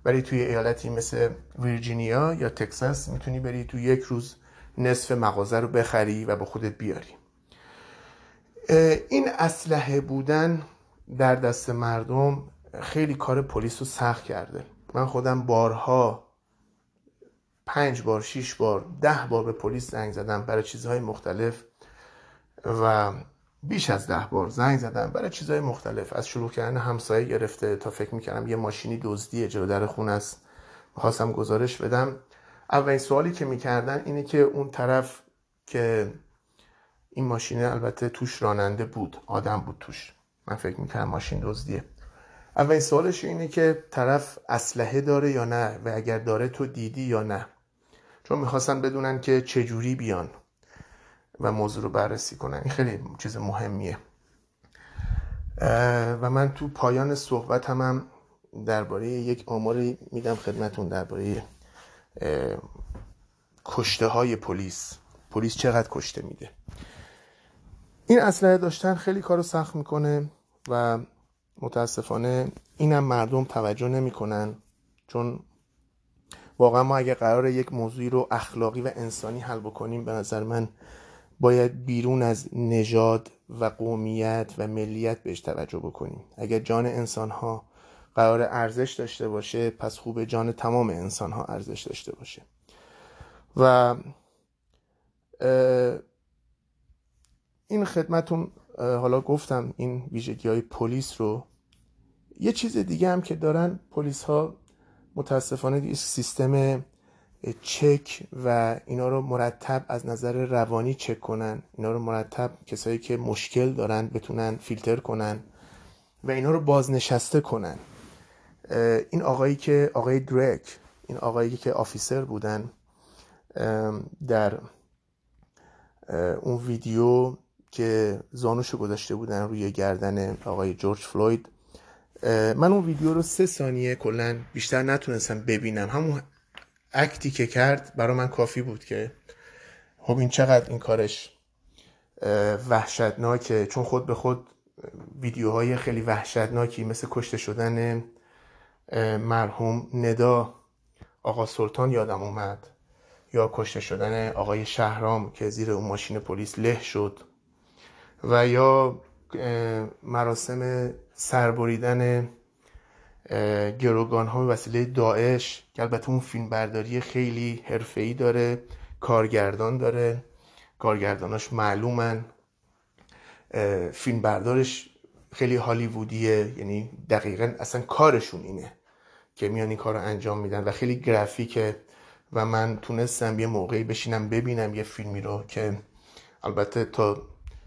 ولی توی ایالتی مثل ویرجینیا یا تکساس می‌تونی بری تو یک روز نصف مغازه رو بخری و با خودت بیاری. این اسلحه بودن در دست مردم خیلی کار پلیس رو سخت کرده. من خودم بارها پنج بار شیش بار ده بار به پلیس زنگ زدم برای چیزهای مختلف و بیش از ده بار زنگ زدم برای چیزهای مختلف. از شروع کردن همسایه گرفته تا فکر می‌کردم یه ماشینی دزدی جلو در خونه است. خواستم گزارش بدم. اولین سوالی که می‌کردن اینه که اون طرف که این ماشینه البته توش راننده بود آدم بود توش. من فکر می‌کردم ماشین دزدیه. اولین سوالش اینه که طرف اسلحه داره یا نه؟ و اگر داره تو دیدی یا نه؟ چون می‌خواستن بدونن که چجوری بیان. و موضوع رو بررسی کنن این خیلی چیز مهمیه. و من تو پایان صحبت هم, هم درباره یک آماری میدم خدمتون درباره کشته های پلیس. پلیس چقدر کشته میده؟ این اسلحه داشتن خیلی کارو سخت می‌کنه و متاسفانه اینم مردم توجه نمی‌کنن چون واقعا ما اگه قرار یک موضوعی رو اخلاقی و انسانی حل بکنیم به نظر من باید بیرون از نژاد و قومیت و ملیت بهش توجه بکنیم. اگر جان انسان ها قرار ارزش داشته باشه پس خوب جان تمام انسان ها ارزش داشته باشه. و این خدمتون حالا گفتم این ویژگی های پلیس رو. یه چیز دیگه هم که دارن پلیس ها متاسفانه سیستم چک و اینا رو مرتب از نظر روانی چک کنن. اینا رو مرتب کسایی که مشکل دارن بتونن فیلتر کنن و اینا رو بازنشسته کنن. این آقایی که آقای درک این آقایی که آفیسر بودن در اون ویدیو که زانوشو گذاشته بودن روی گردن آقای جورج فلوید من اون ویدیو رو سه ثانیه کلا بیشتر نتونستم ببینم. همون اکتی که کرد برای من کافی بود که خب این چقدر این کارش وحشتناکه. چون خود به خود ویدیوهای خیلی وحشتناکی مثل کشته شدن مرحوم ندا آقا سلطان یادم اومد. یا کشته شدن آقای شهرام که زیر اون ماشین پلیس له شد. و یا مراسم سربریدن گروگان ها وسیله داعش که البته اون فیلم برداری خیلی حرفه‌ای داره کارگردان داره. کارگرداناش معلومن. فیلم بردارش خیلی هالیوودیه یعنی دقیقا اصلا کارشون اینه که میان این کار رو انجام میدن و خیلی گرافیکه و من تونستم یه موقعی بشینم ببینم یه فیلمی رو که البته تا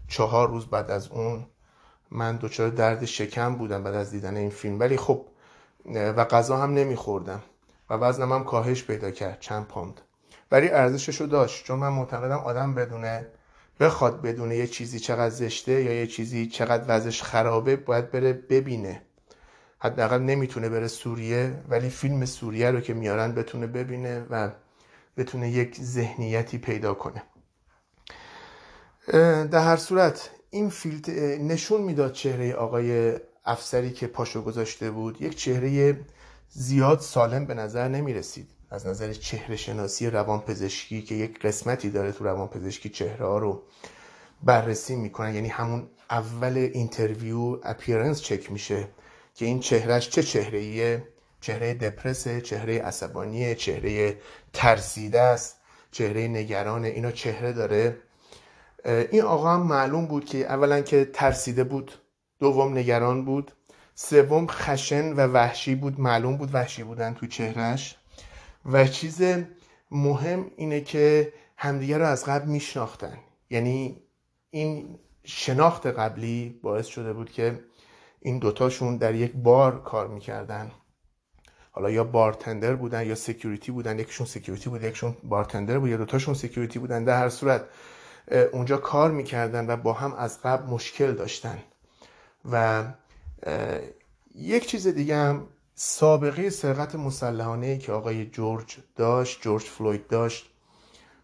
چهار روز بعد از اون من دچار درد شکم بودم بعد از دیدن این فیلم. ولی خب و غذا هم نمیخوردم و وزنم هم کاهش پیدا کرد چند پوند. ولی ارزشش رو داشت. چون من معتقدم آدم بدونه بخواد بدونه یه چیزی چقدر زشته یا یه چیزی چقدر وضعش خرابه باید بره ببینه. حداقل نمی‌تونه بره سوریه ولی فیلم سوریه رو که میارن بتونه ببینه و بتونه یک ذهنیتی پیدا کنه. در هر صورت این فیلم نشون می‌داد چهره آقای افسری که پاشو گذاشته بود یک چهره زیاد سالم به نظر نمی رسید از نظر چهره شناسی روان پزشکی که یک قسمتی داره تو روان پزشکی چهره ها رو بررسی می‌کنن یعنی همون اول interview appearance چک میشه که این چهرهش چه چهره ایه چهره دپرسه چهره عصبانیه چهره ترسیده است چهره نگرانه اینا چهره داره. این آقا هم معلوم بود که اولا که ترسیده بود دوم نگران بود. سوم خشن و وحشی بود. معلوم بود وحشی بودن تو چهرهش و چیز مهم اینه که همدیگه رو از قبل میشناختن. یعنی این شناخت قبلی باعث شده بود که این دوتاشون در یک بار کار می‌کردن. حالا یا bartender بودن یا security بودن. یکیشون security بود یکیشون bartender بود یا دوتاشون security بودن. در هر صورت اونجا کار می‌کردن و با هم از قبل مشکل داشتن. و یک چیز دیگه هم سابقه سرقت مسلحانه که آقای جورج داشت جورج فلوید داشت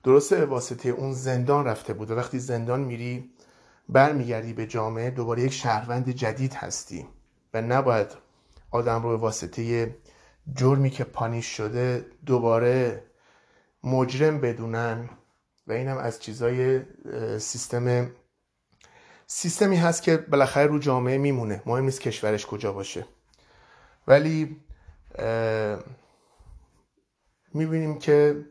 درسته به واسطه اون زندان رفته بود و وقتی زندان میری برمیگردی به جامعه دوباره یک شهروند جدید هستی و نباید آدم رو به واسطه جرمی که پانیش شده دوباره مجرم بدونن. و اینم از چیزای سیستم سیستمی هست که بالاخره رو جامعه میمونه. مهم نیست کشورش کجا باشه. ولی می‌بینیم که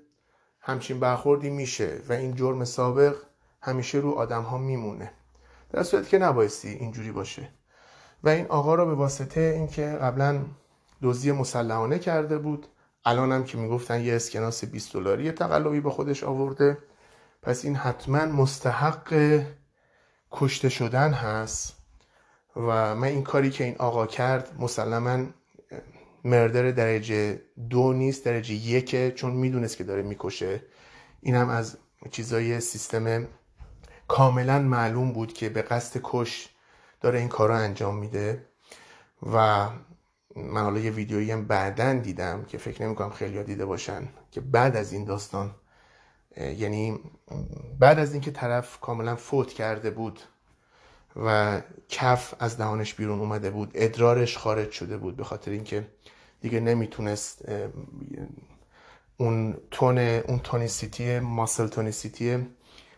همچین برخوردی میشه و این جرم سابق همیشه رو آدم ها میمونه. در صورت که نبایستی اینجوری باشه. و این آقا را به واسطه اینکه قبلا دزدی مسلحانه کرده بود الان هم که می‌گفتن یه اسکناس 20 دلاری تقلبی به خودش آورده پس این حتما مستحق کشته شدن هست و من این کاری که این آقا کرد مسلما مردر درجه دو نیست درجه یکه چون می‌دونست که داره می‌کشه. این هم از چیزای سیستم کاملا معلوم بود که به قصد کش داره این کار رو انجام میده و من حالا یه ویدیویی هم بعدا دیدم که فکر نمی کنم خیلی دیده باشن که بعد از این داستان یعنی بعد از اینکه طرف کاملا فوت کرده بود و کف از دهانش بیرون اومده بود ادرارش خارج شده بود به خاطر اینکه دیگه نمی‌تونست اون تون اون تونیسیتی ماسل تونیسیتی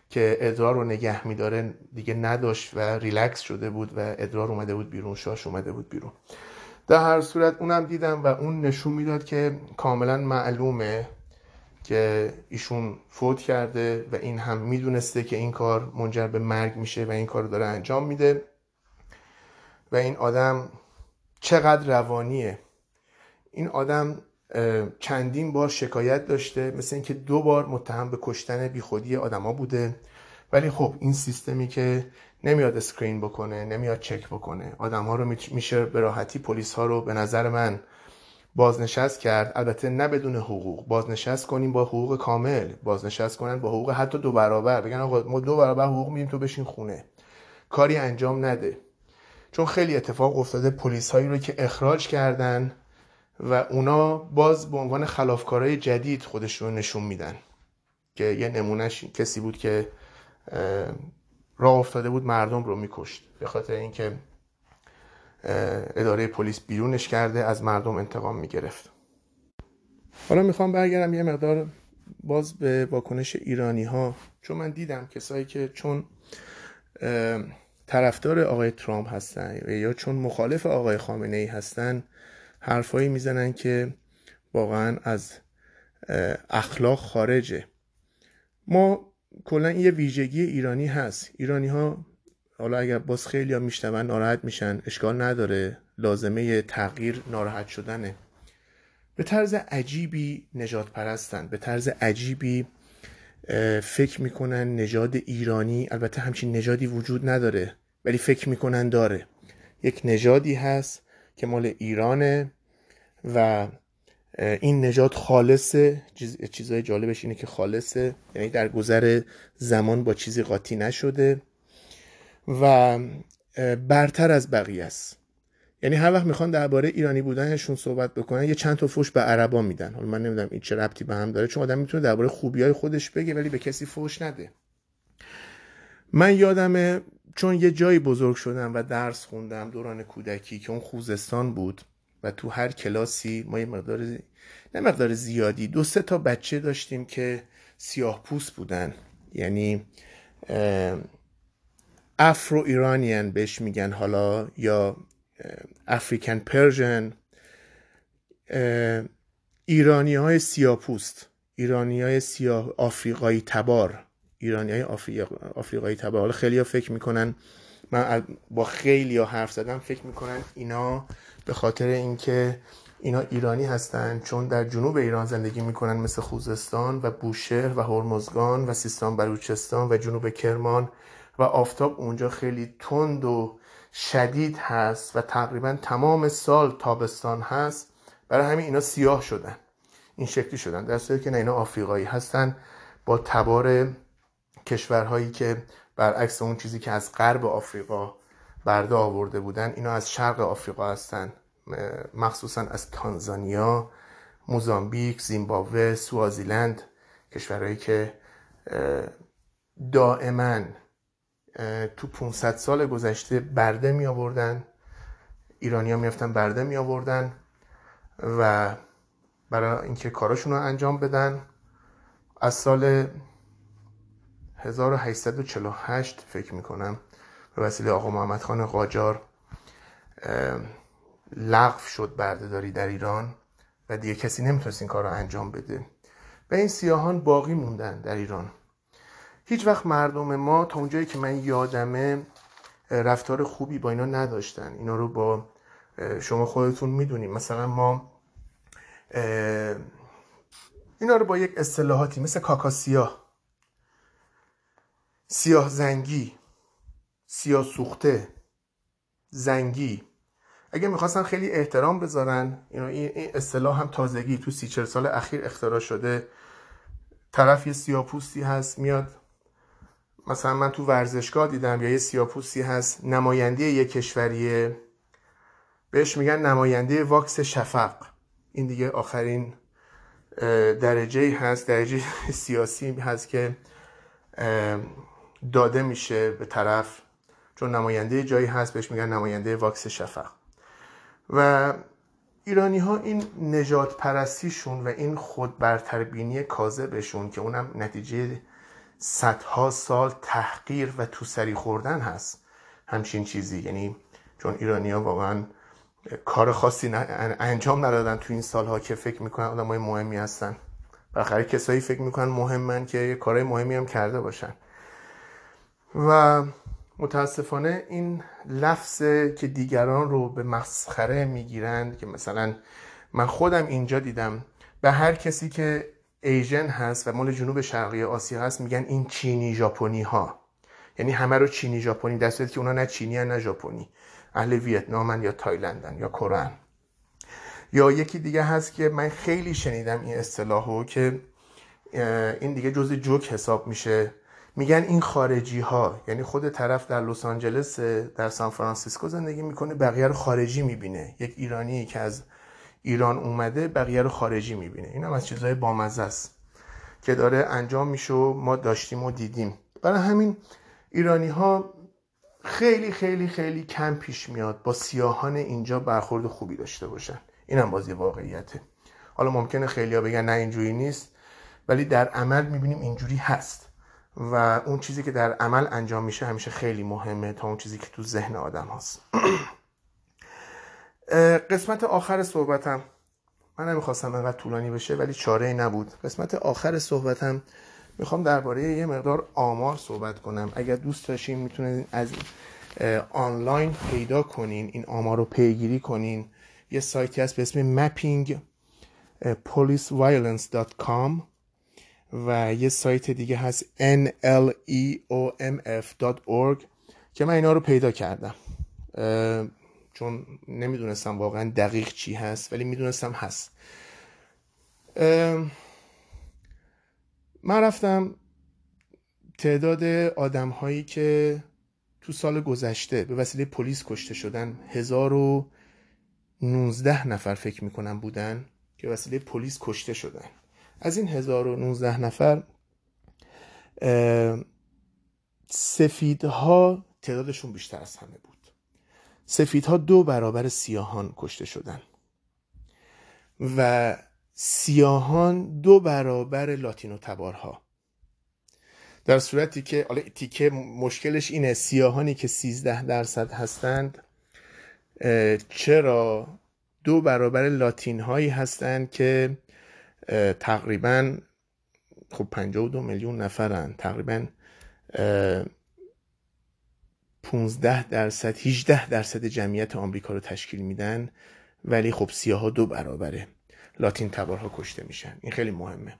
که ادرار رو نگه میداره دیگه نداشت و ریلکس شده بود و ادرار اومده بود بیرون شاش اومده بود بیرون. در هر صورت اونم دیدم و اون نشون می‌داد که کاملا معلومه که ایشون فوت کرده و این هم می‌دونسته که این کار منجر به مرگ میشه و این کار داره انجام میده. و این آدم چقدر روانیه. این آدم چندین بار شکایت داشته مثل اینکه دو بار متهم به کشتن بیخودی آدما بوده. ولی خب این سیستمی که نمیاد اسکرین بکنه نمیاد چک بکنه آدم ها رو میشه به راحتی پلیس ها رو به نظر من بازنشست کرد. البته نه بدون حقوق. بازنشست کنیم با حقوق کامل. بازنشست کنن با حقوق حتی دو برابر. بگن آقا ما دو برابر حقوق میدیم تو بشین خونه. کاری انجام نده. چون خیلی اتفاق افتاده پلیس هایی رو که اخراج کردن و اونا باز به عنوان خلافکارای جدید خودشون نشون میدن. که یه نمونهش کسی بود که راه افتاده بود مردم رو میکشت. به خاطر اینکه اداره پلیس بیرونش کرده از مردم انتقام می‌گرفت. حالا می‌خوام برگردم یه مقدار باز به واکنش ایرانی ها چون من دیدم کسایی که چون طرفدار آقای ترامپ هستن یا چون مخالف آقای خامنه ای هستن حرفایی می‌زنن که واقعا از اخلاق خارجه. ما کلا یه ویژگی ایرانی هست. ایرانی ها حالا اگر باز خیلی ها میشتون ناراحت میشن اشکال نداره. لازمه تغییر ناراحت شدنه. به طرز عجیبی نجات پرستن. به طرز عجیبی فکر می‌کنن نژاد ایرانی. البته همچین نژادی وجود نداره ولی فکر می‌کنن داره. یک نژادی هست که مال ایرانه و این نجات خالصه. چیزای جالبش اینه که خالصه. یعنی در گذر زمان با چیزی قاطی نشده. و برتر از بقیه است. یعنی هر وقت می‌خوان درباره ایرانی بودنشون صحبت بکنن یه چند تا فوش به عربا میدن. حالا من نمی‌دونم این چه ربطی به هم داره چون آدم می‌تونه درباره خوبی های خودش بگه ولی به کسی فوش نده. من یادمه چون یه جایی بزرگ شدم و درس خوندم دوران کودکی که اون خوزستان بود و تو هر کلاسی ما یه مقدار نه مقدار زیادی دو سه تا بچه داشتیم که سیاه پوست بودن. یعنی افرو ایرانیان بهش میگن حالا یا افریکن پرژن ایرانی های سیاپوست ایرانی های سیاه آفریقایی تبار. ایرانی های آفریقایی تبار. حالا خیلی ها فکر می‌کنن من با خیلی ها حرف زدم فکر می‌کنن اینا به خاطر اینکه اینا ایرانی هستن چون در جنوب ایران زندگی می‌کنن مثل خوزستان و بوشهر و هرمزگان و سیستان بلوچستان و جنوب کرمان. و آفتاب اونجا خیلی تند و شدید هست و تقریبا تمام سال تابستان هست. برای همین اینا سیاه شدن. این شکلی شدن. در صورتی که نه اینا آفریقایی هستن. با تبار کشورهایی که برعکس اون چیزی که از غرب آفریقا برده آورده بودن اینا از شرق آفریقا هستن. مخصوصا از تانزانیا موزامبیک زیمبابوه سوازیلند کشورهایی که دائما تو 500 سال گذشته برده می آوردن ایرانی ها میفتن برده می آوردن و برای اینکه کاراشون رو انجام بدن از سال 1848 فکر می‌کنم به وسیله آقا محمد خان قاجار لغو شد بردهداری در ایران و دیگه کسی نمی‌تونست این کار رو انجام بده. و این سیاهان باقی موندن در ایران. هیچ وقت مردم ما تا اونجایی که من یادمه رفتار خوبی با اینا نداشتن. اینا رو با شما خودتون می‌دونیم. مثلا ما اینا رو با یک اصطلاحاتی مثل کاکاسیا سیاه زنگی سیاه سوخته زنگی. اگه می‌خواستن خیلی احترام بذارن این اصطلاح هم تازگی تو سی سال اخیر اختراع شده. طرف یه سیاپوستی هست میاد مثلا من تو ورزشگاه دیدم یا یه سیاپوستی هست نماینده یه کشوریه. بهش میگن نماینده واکس شفق. این دیگه آخرین درجه هست درجه (laughs) سیاسی هست که داده میشه به طرف. چون نماینده جایی هست بهش میگن نماینده واکس شفق. و ایرانی ها این نجات پرستیشون و این خود برتربینی کاذبشون که اونم نتیجه صدها سال تحقیر و توسری خوردن هست. همچین چیزی یعنی چون ایرانی ها واقعا کار خاصی انجام ندادن تو این سالها که فکر می‌کنن آدم های مهمی هستن. بالاخره کسایی فکر می‌کنن مهمن که کارهای مهمی هم کرده باشن. و متاسفانه این لفظ که دیگران رو به مسخره می‌گیرند که مثلا من خودم اینجا دیدم به هر کسی که Asian هست و مال جنوب شرقی آسیا هست میگن این چینی ژاپنی ها. یعنی همه رو چینی ژاپنی در که اونا نه چینی نه ژاپنی. اهل ویتنامن یا تایلندن یا کره یا یکی دیگه هست که من خیلی شنیدم این اصطلاحو که این دیگه جز جوک حساب میشه. میگن این خارجی ها یعنی خود طرف در لس آنجلس در سان فرانسیسکو زندگی می‌کنه بقیه رو خارجی می‌بینه. یک ایرانی که از ایران اومده بقیه رو خارجی می‌بینه. این هم از چیزهای بامزه است که داره انجام میشه و ما داشتیم و دیدیم. برای همین ایرانی ها خیلی خیلی خیلی کم پیش میاد با سیاهان اینجا برخورد خوبی داشته باشن. این هم بازی واقعیته. حالا ممکنه خیلی بگن نه اینجوری نیست ولی در عمل می‌بینیم اینجوری هست و اون چیزی که در عمل انجام میشه همیشه خیلی مهمه تا اون چیزی که تو ذهن آدم هست. (clears throat) قسمت آخر صحبتم. من نمی‌خواستم انقدر طولانی بشه ولی چاره نبود. قسمت آخر صحبتم. می‌خوام درباره یه مقدار آمار صحبت کنم. اگر دوست داشتین می‌تونید از آنلاین پیدا کنین این آمار رو پیگیری کنین. یه سایتی هست به اسم mapping policeviolence.com و یه سایت دیگه هست nleomf.org که من اینا رو پیدا کردم. چون نمی‌دونستم واقعا دقیق چی هست ولی می‌دونستم هست. من رفتم تعداد آدم هایی که تو سال گذشته به وسیله پلیس کشته شدن هزار و نوزده نفر فکر می‌کنم بودن که وسیله پلیس کشته شدن. از این هزار و نوزده نفر سفیدها تعدادشون بیشتر از همه بود. سفیدها دو برابر سیاهان کشته شدن. و سیاهان دو برابر لاتینو تبارها. در صورتی که حالا تیکه مشکلش اینه سیاهانی که 13 درصد هستند چرا دو برابر لاتین هایی هستند که تقریبا خب 52 میلیون نفرن تقریبا 15 درصد 18 درصد جمعیت آمریکا رو تشکیل میدن ولی خب سیاها دو برابره. لاتین تبارها کشته میشن. این خیلی مهمه.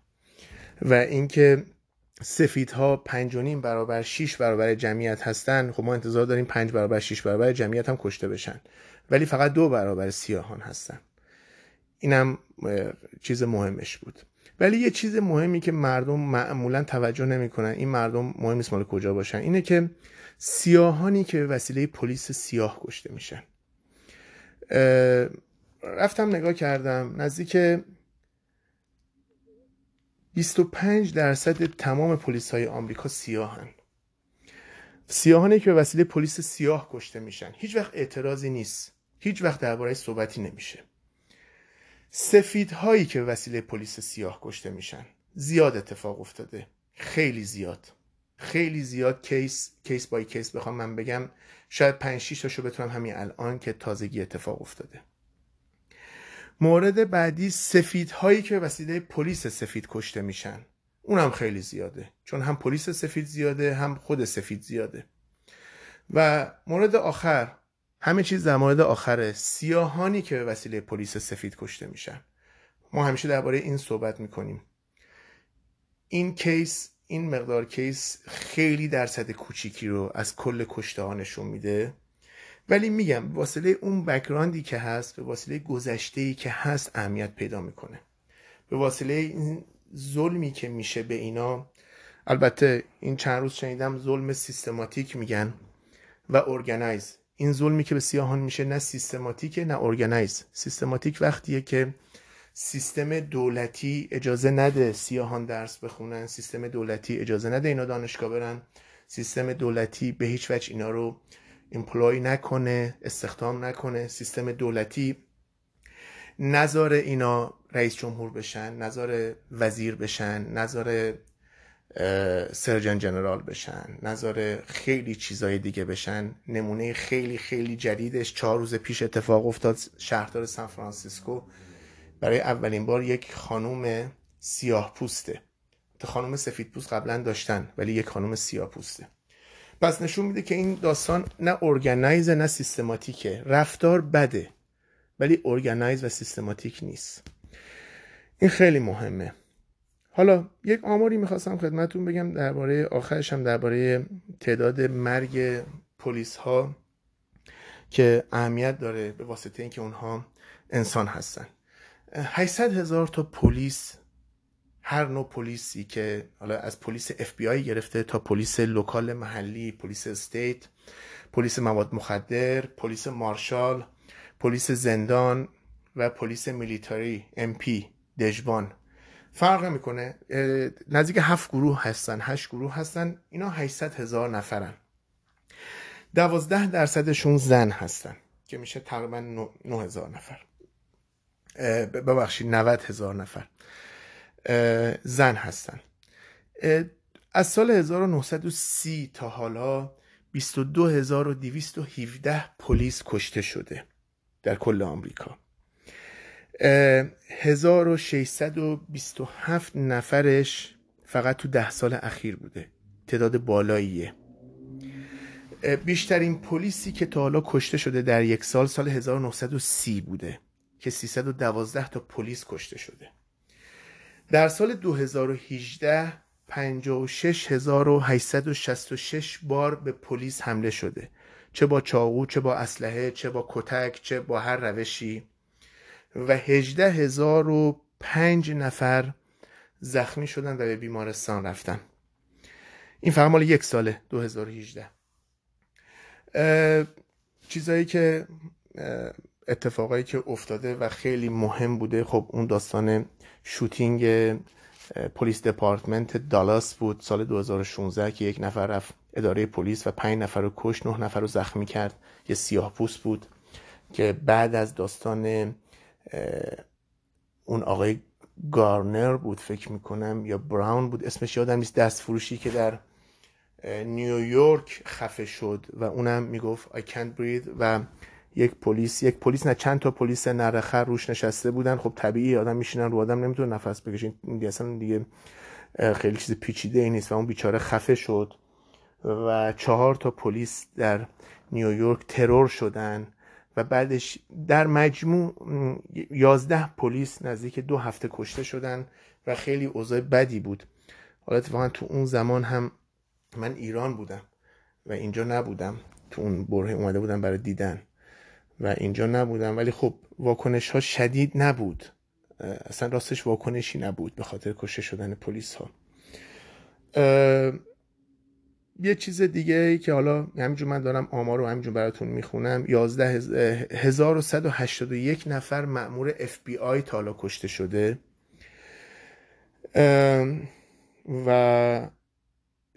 و اینکه سفیدها پنج و برابر 6 برابر جمعیت هستن خب ما انتظار داریم پنج برابر 6 برابر جمعیت هم کشته بشن. ولی فقط دو برابر سیاهان هستن. اینم چیز مهمش بود. ولی یه چیز مهمی که مردم معمولا توجه نمی‌کنن این مردم مهم نیست مال کجا باشن اینه که سیاهانی که به وسیله پلیس سیاه کشته میشن. رفتم نگاه کردم نزدیک 25 درصد تمام پلیس های آمریکا سیاهن. سیاهانی که به وسیله پلیس سیاه کشته میشن. هیچ وقت اعتراضی نیست. هیچ وقت درباره صحبتی نمیشه. سفیدهایی که به وسیله پلیس سیاه کشته میشن. زیاد اتفاق افتاده. خیلی زیاد. خیلی زیاد case case by case بخوام من بگم. شاید 5 6 تاشو بتونم همین الان که تازگی اتفاق افتاده. مورد بعدی سفیدهایی که وسیله پلیس سفید کشته میشن. اونم خیلی زیاده. چون هم پلیس سفید زیاده هم خود سفید زیاده. و مورد آخر همه چیز در مورد آخره سیاهانی که به وسیله پلیس سفید کشته میشن. ما همیشه درباره این صحبت می‌کنیم. این کیس این مقدار کیس خیلی درصد کوچیکی رو از کل کشته ها نشون میده. ولی میگم واسطه اون بکراندی که هست به واسطه گذشته ای که هست اهمیت پیدا می‌کنه. به واسطه این ظلمی که میشه به اینا البته این چند روز شنیدم ظلم سیستماتیک میگن و organize این ظلمی که به سیاهان میشه نه سیستماتیک نه organize سیستماتیک وقتیه که سیستم دولتی اجازه نده سیاهان درس بخونن سیستم دولتی اجازه نده اینا دانشگاه برن. سیستم دولتی به هیچ وجه اینا رو employ نکنه استخدام نکنه. سیستم دولتی نذاره اینا رئیس جمهور بشن نذاره وزیر بشن نذاره surgeon general بشن نذاره خیلی چیزای دیگه بشن. نمونه خیلی خیلی جدیدش. چهار روز پیش اتفاق افتاد شهردار سان فرانسیسکو. برای اولین بار یک خانوم سیاه پوسته. خانم سفید پوست قبلا داشتن ولی یک خانم سیاه پوسته. پس نشون میده که این داستان نه organize نه سیستماتیکه. رفتار بده ولی organize و سیستماتیک نیست. این خیلی مهمه. حالا یک آماری می‌خواستم خدمتون بگم درباره آخرش هم درباره تعداد مرگ پلیس ها که اهمیت داره به واسطه اینکه اونها انسان هستن. 800 هزار تا پلیس هر نوع پلیسی که حالا از پلیس اف بی آی گرفته تا پلیس local محلی پلیس state پلیس مواد مخدر پلیس marshal پلیس زندان و پلیس میلیتاری ام پی دژبان فرق می‌کنه نزدیک هفت گروه هستن هشت گروه هستن اینا 800 هزار نفرن. دوازده درصدشون زن هستن که میشه تقریبا 9 هزار نفر. ببخشید 90 هزار نفر. زن هستن. از سال 1930 تا حالا 22217 پلیس کشته شده در کل آمریکا. 1627 نفرش فقط تو ده سال اخیر بوده. تعداد بالاییه. بیشترین پلیسی که تا حالا کشته شده در یک سال سال 1930 بوده. که 312 تا پلیس کشته شده. در سال 2018 56866 بار به پلیس حمله شده. چه با چاقو چه با اسلحه چه با کتک چه با هر روشی. و 18005 نفر زخمی شدن و به بیمارستان رفتن. این فقط مال یک ساله 2018 چیزایی که اتفاقایی که افتاده و خیلی مهم بوده. خب اون داستان شوتینگ پلیس دپارتمنت دالاس بود سال 2016 که یک نفر رفت اداره پلیس و پنج نفر رو کش نه نفر رو زخمی کرد. یه سیاه پوست بود که بعد از داستان اون آقای گارنر بود فکر می‌کنم یا براون بود اسمش یادم نیست. دست فروشی که در نیویورک خفه شد و اونم می‌گفت I can't breathe و یک پلیس یک پلیس نه چند تا پلیس نرخر روش نشسته بودن. خب طبیعی آدم میشینن رو آدم نمی‌تونه نفس بکشه. این اصلا دیگه خیلی چیز پیچیده ای نیست و اون بیچاره خفه شد و چهار تا پلیس در نیویورک ترور شدن و بعدش در مجموع یازده پلیس نزدیک دو هفته کشته شدن و خیلی اوضاع بدی بود. حالا اتفاقا تو اون زمان هم من ایران بودم و اینجا نبودم. تو اون بره اومده بودم برای دیدن. و اینجا نبودم. ولی خب واکنش ها شدید نبود. اصلا راستش واکنشی نبود به خاطر کشته شدن پلیس ها یه چیز دیگه ای که حالا همینجور من دارم آمار رو همینجور براتون می‌خونم. 11181 نفر مأمور اف بی تا حالا کشته شده. و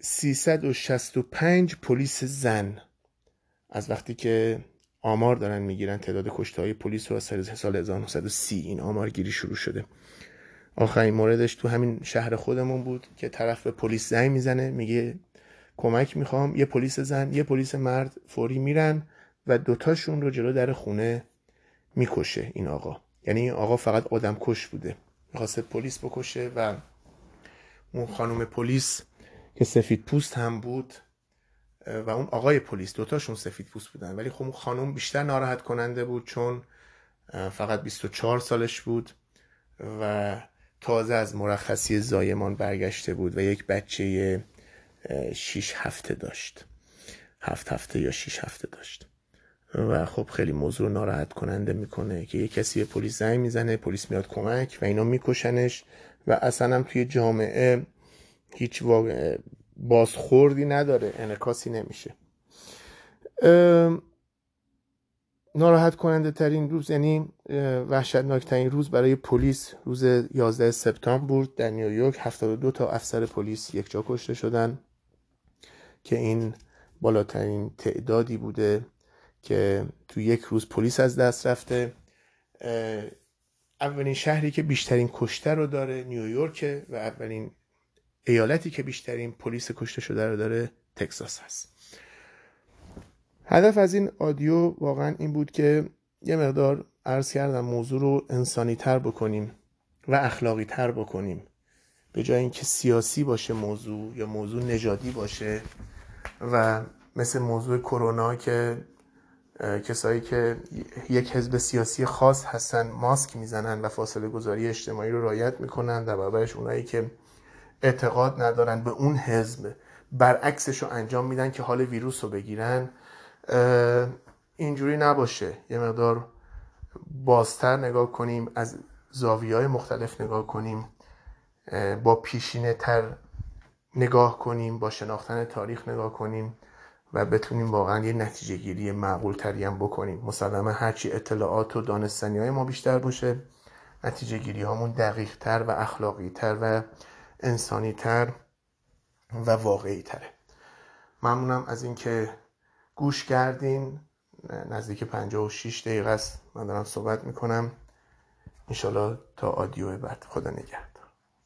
365 پلیس زن. از وقتی که آمار دارن می‌گیرن تعداد کشته های پلیس رو از سال 1930 این آمار گیری شروع شده. آخرین موردش تو همین شهر خودمون بود که طرف به پلیس زنگ می‌زنه میگه کمک می‌خوام یه پلیس زن یه پلیس مرد فوری میرن و دوتاشون رو جلو در خونه می‌کشه این آقا. یعنی این آقا فقط آدم کش بوده. می‌خواسته پلیس بکشه و اون خانم پلیس که سفید پوست هم بود و اون آقای پلیس دوتاشون سفید پوست بودن. ولی خب اون خانم بیشتر ناراحت کننده بود چون فقط 24 سالش بود و تازه از مرخصی زایمان برگشته بود و یک بچه 6 هفته داشت. هفت هفته یا 6 هفته داشت. و خب خیلی موضوع ناراحت کننده می‌کنه که یه کسی پلیس زنگ می‌زنه پلیس میاد کمک و اینا میکشنش و اصلا هم توی جامعه هیچ بازخوردی نداره انعکاسی نمیشه. ناراحت کننده ترین روز یعنی وحشتناک ترین روز برای پلیس روز 11 سپتامبر بود در نیویورک. 72 تا افسر پلیس یک جا کشته شدن که این بالاترین تعدادی بوده که تو یک روز پلیس از دست رفته. اولین شهری که بیشترین کشته رو داره نیویورک و اولین ایالتی که بیشترین پلیس کشته شده رو داره تکساس هست. هدف از این آدیو واقعا این بود که یه مقدار عرض کردم موضوع رو انسانی تر بکنیم و اخلاقی تر بکنیم. به جای اینکه سیاسی باشه موضوع یا موضوع نژادی باشه و مثل موضوع کرونا که کسایی که یک حزب سیاسی خاص هستن ماسک می‌زنن و فاصله گذاری اجتماعی رو رایت می‌کنن در برابرش اونایی که اعتقاد ندارن به اون حزب. برعکسش رو انجام میدن که حال ویروس رو بگیرن. اینجوری نباشه. یه مقدار بازتر نگاه کنیم از زاویه های مختلف نگاه کنیم. با پیشینه تر نگاه کنیم با شناختن تاریخ نگاه کنیم و بتونیم واقعا یه نتیجه گیری معقول تری هم بکنیم. مسلما هرچی اطلاعات و دانستنی های ما بیشتر باشه نتیجه گیری هامون دقیق تر و اخلاقی تر و انسانی تر و واقعی تره ممنونم از اینکه گوش کردین. نزدیک 56 دقیقه است. من دارم صحبت می‌کنم. انشالله تا آدیو بعد. خدا نگهد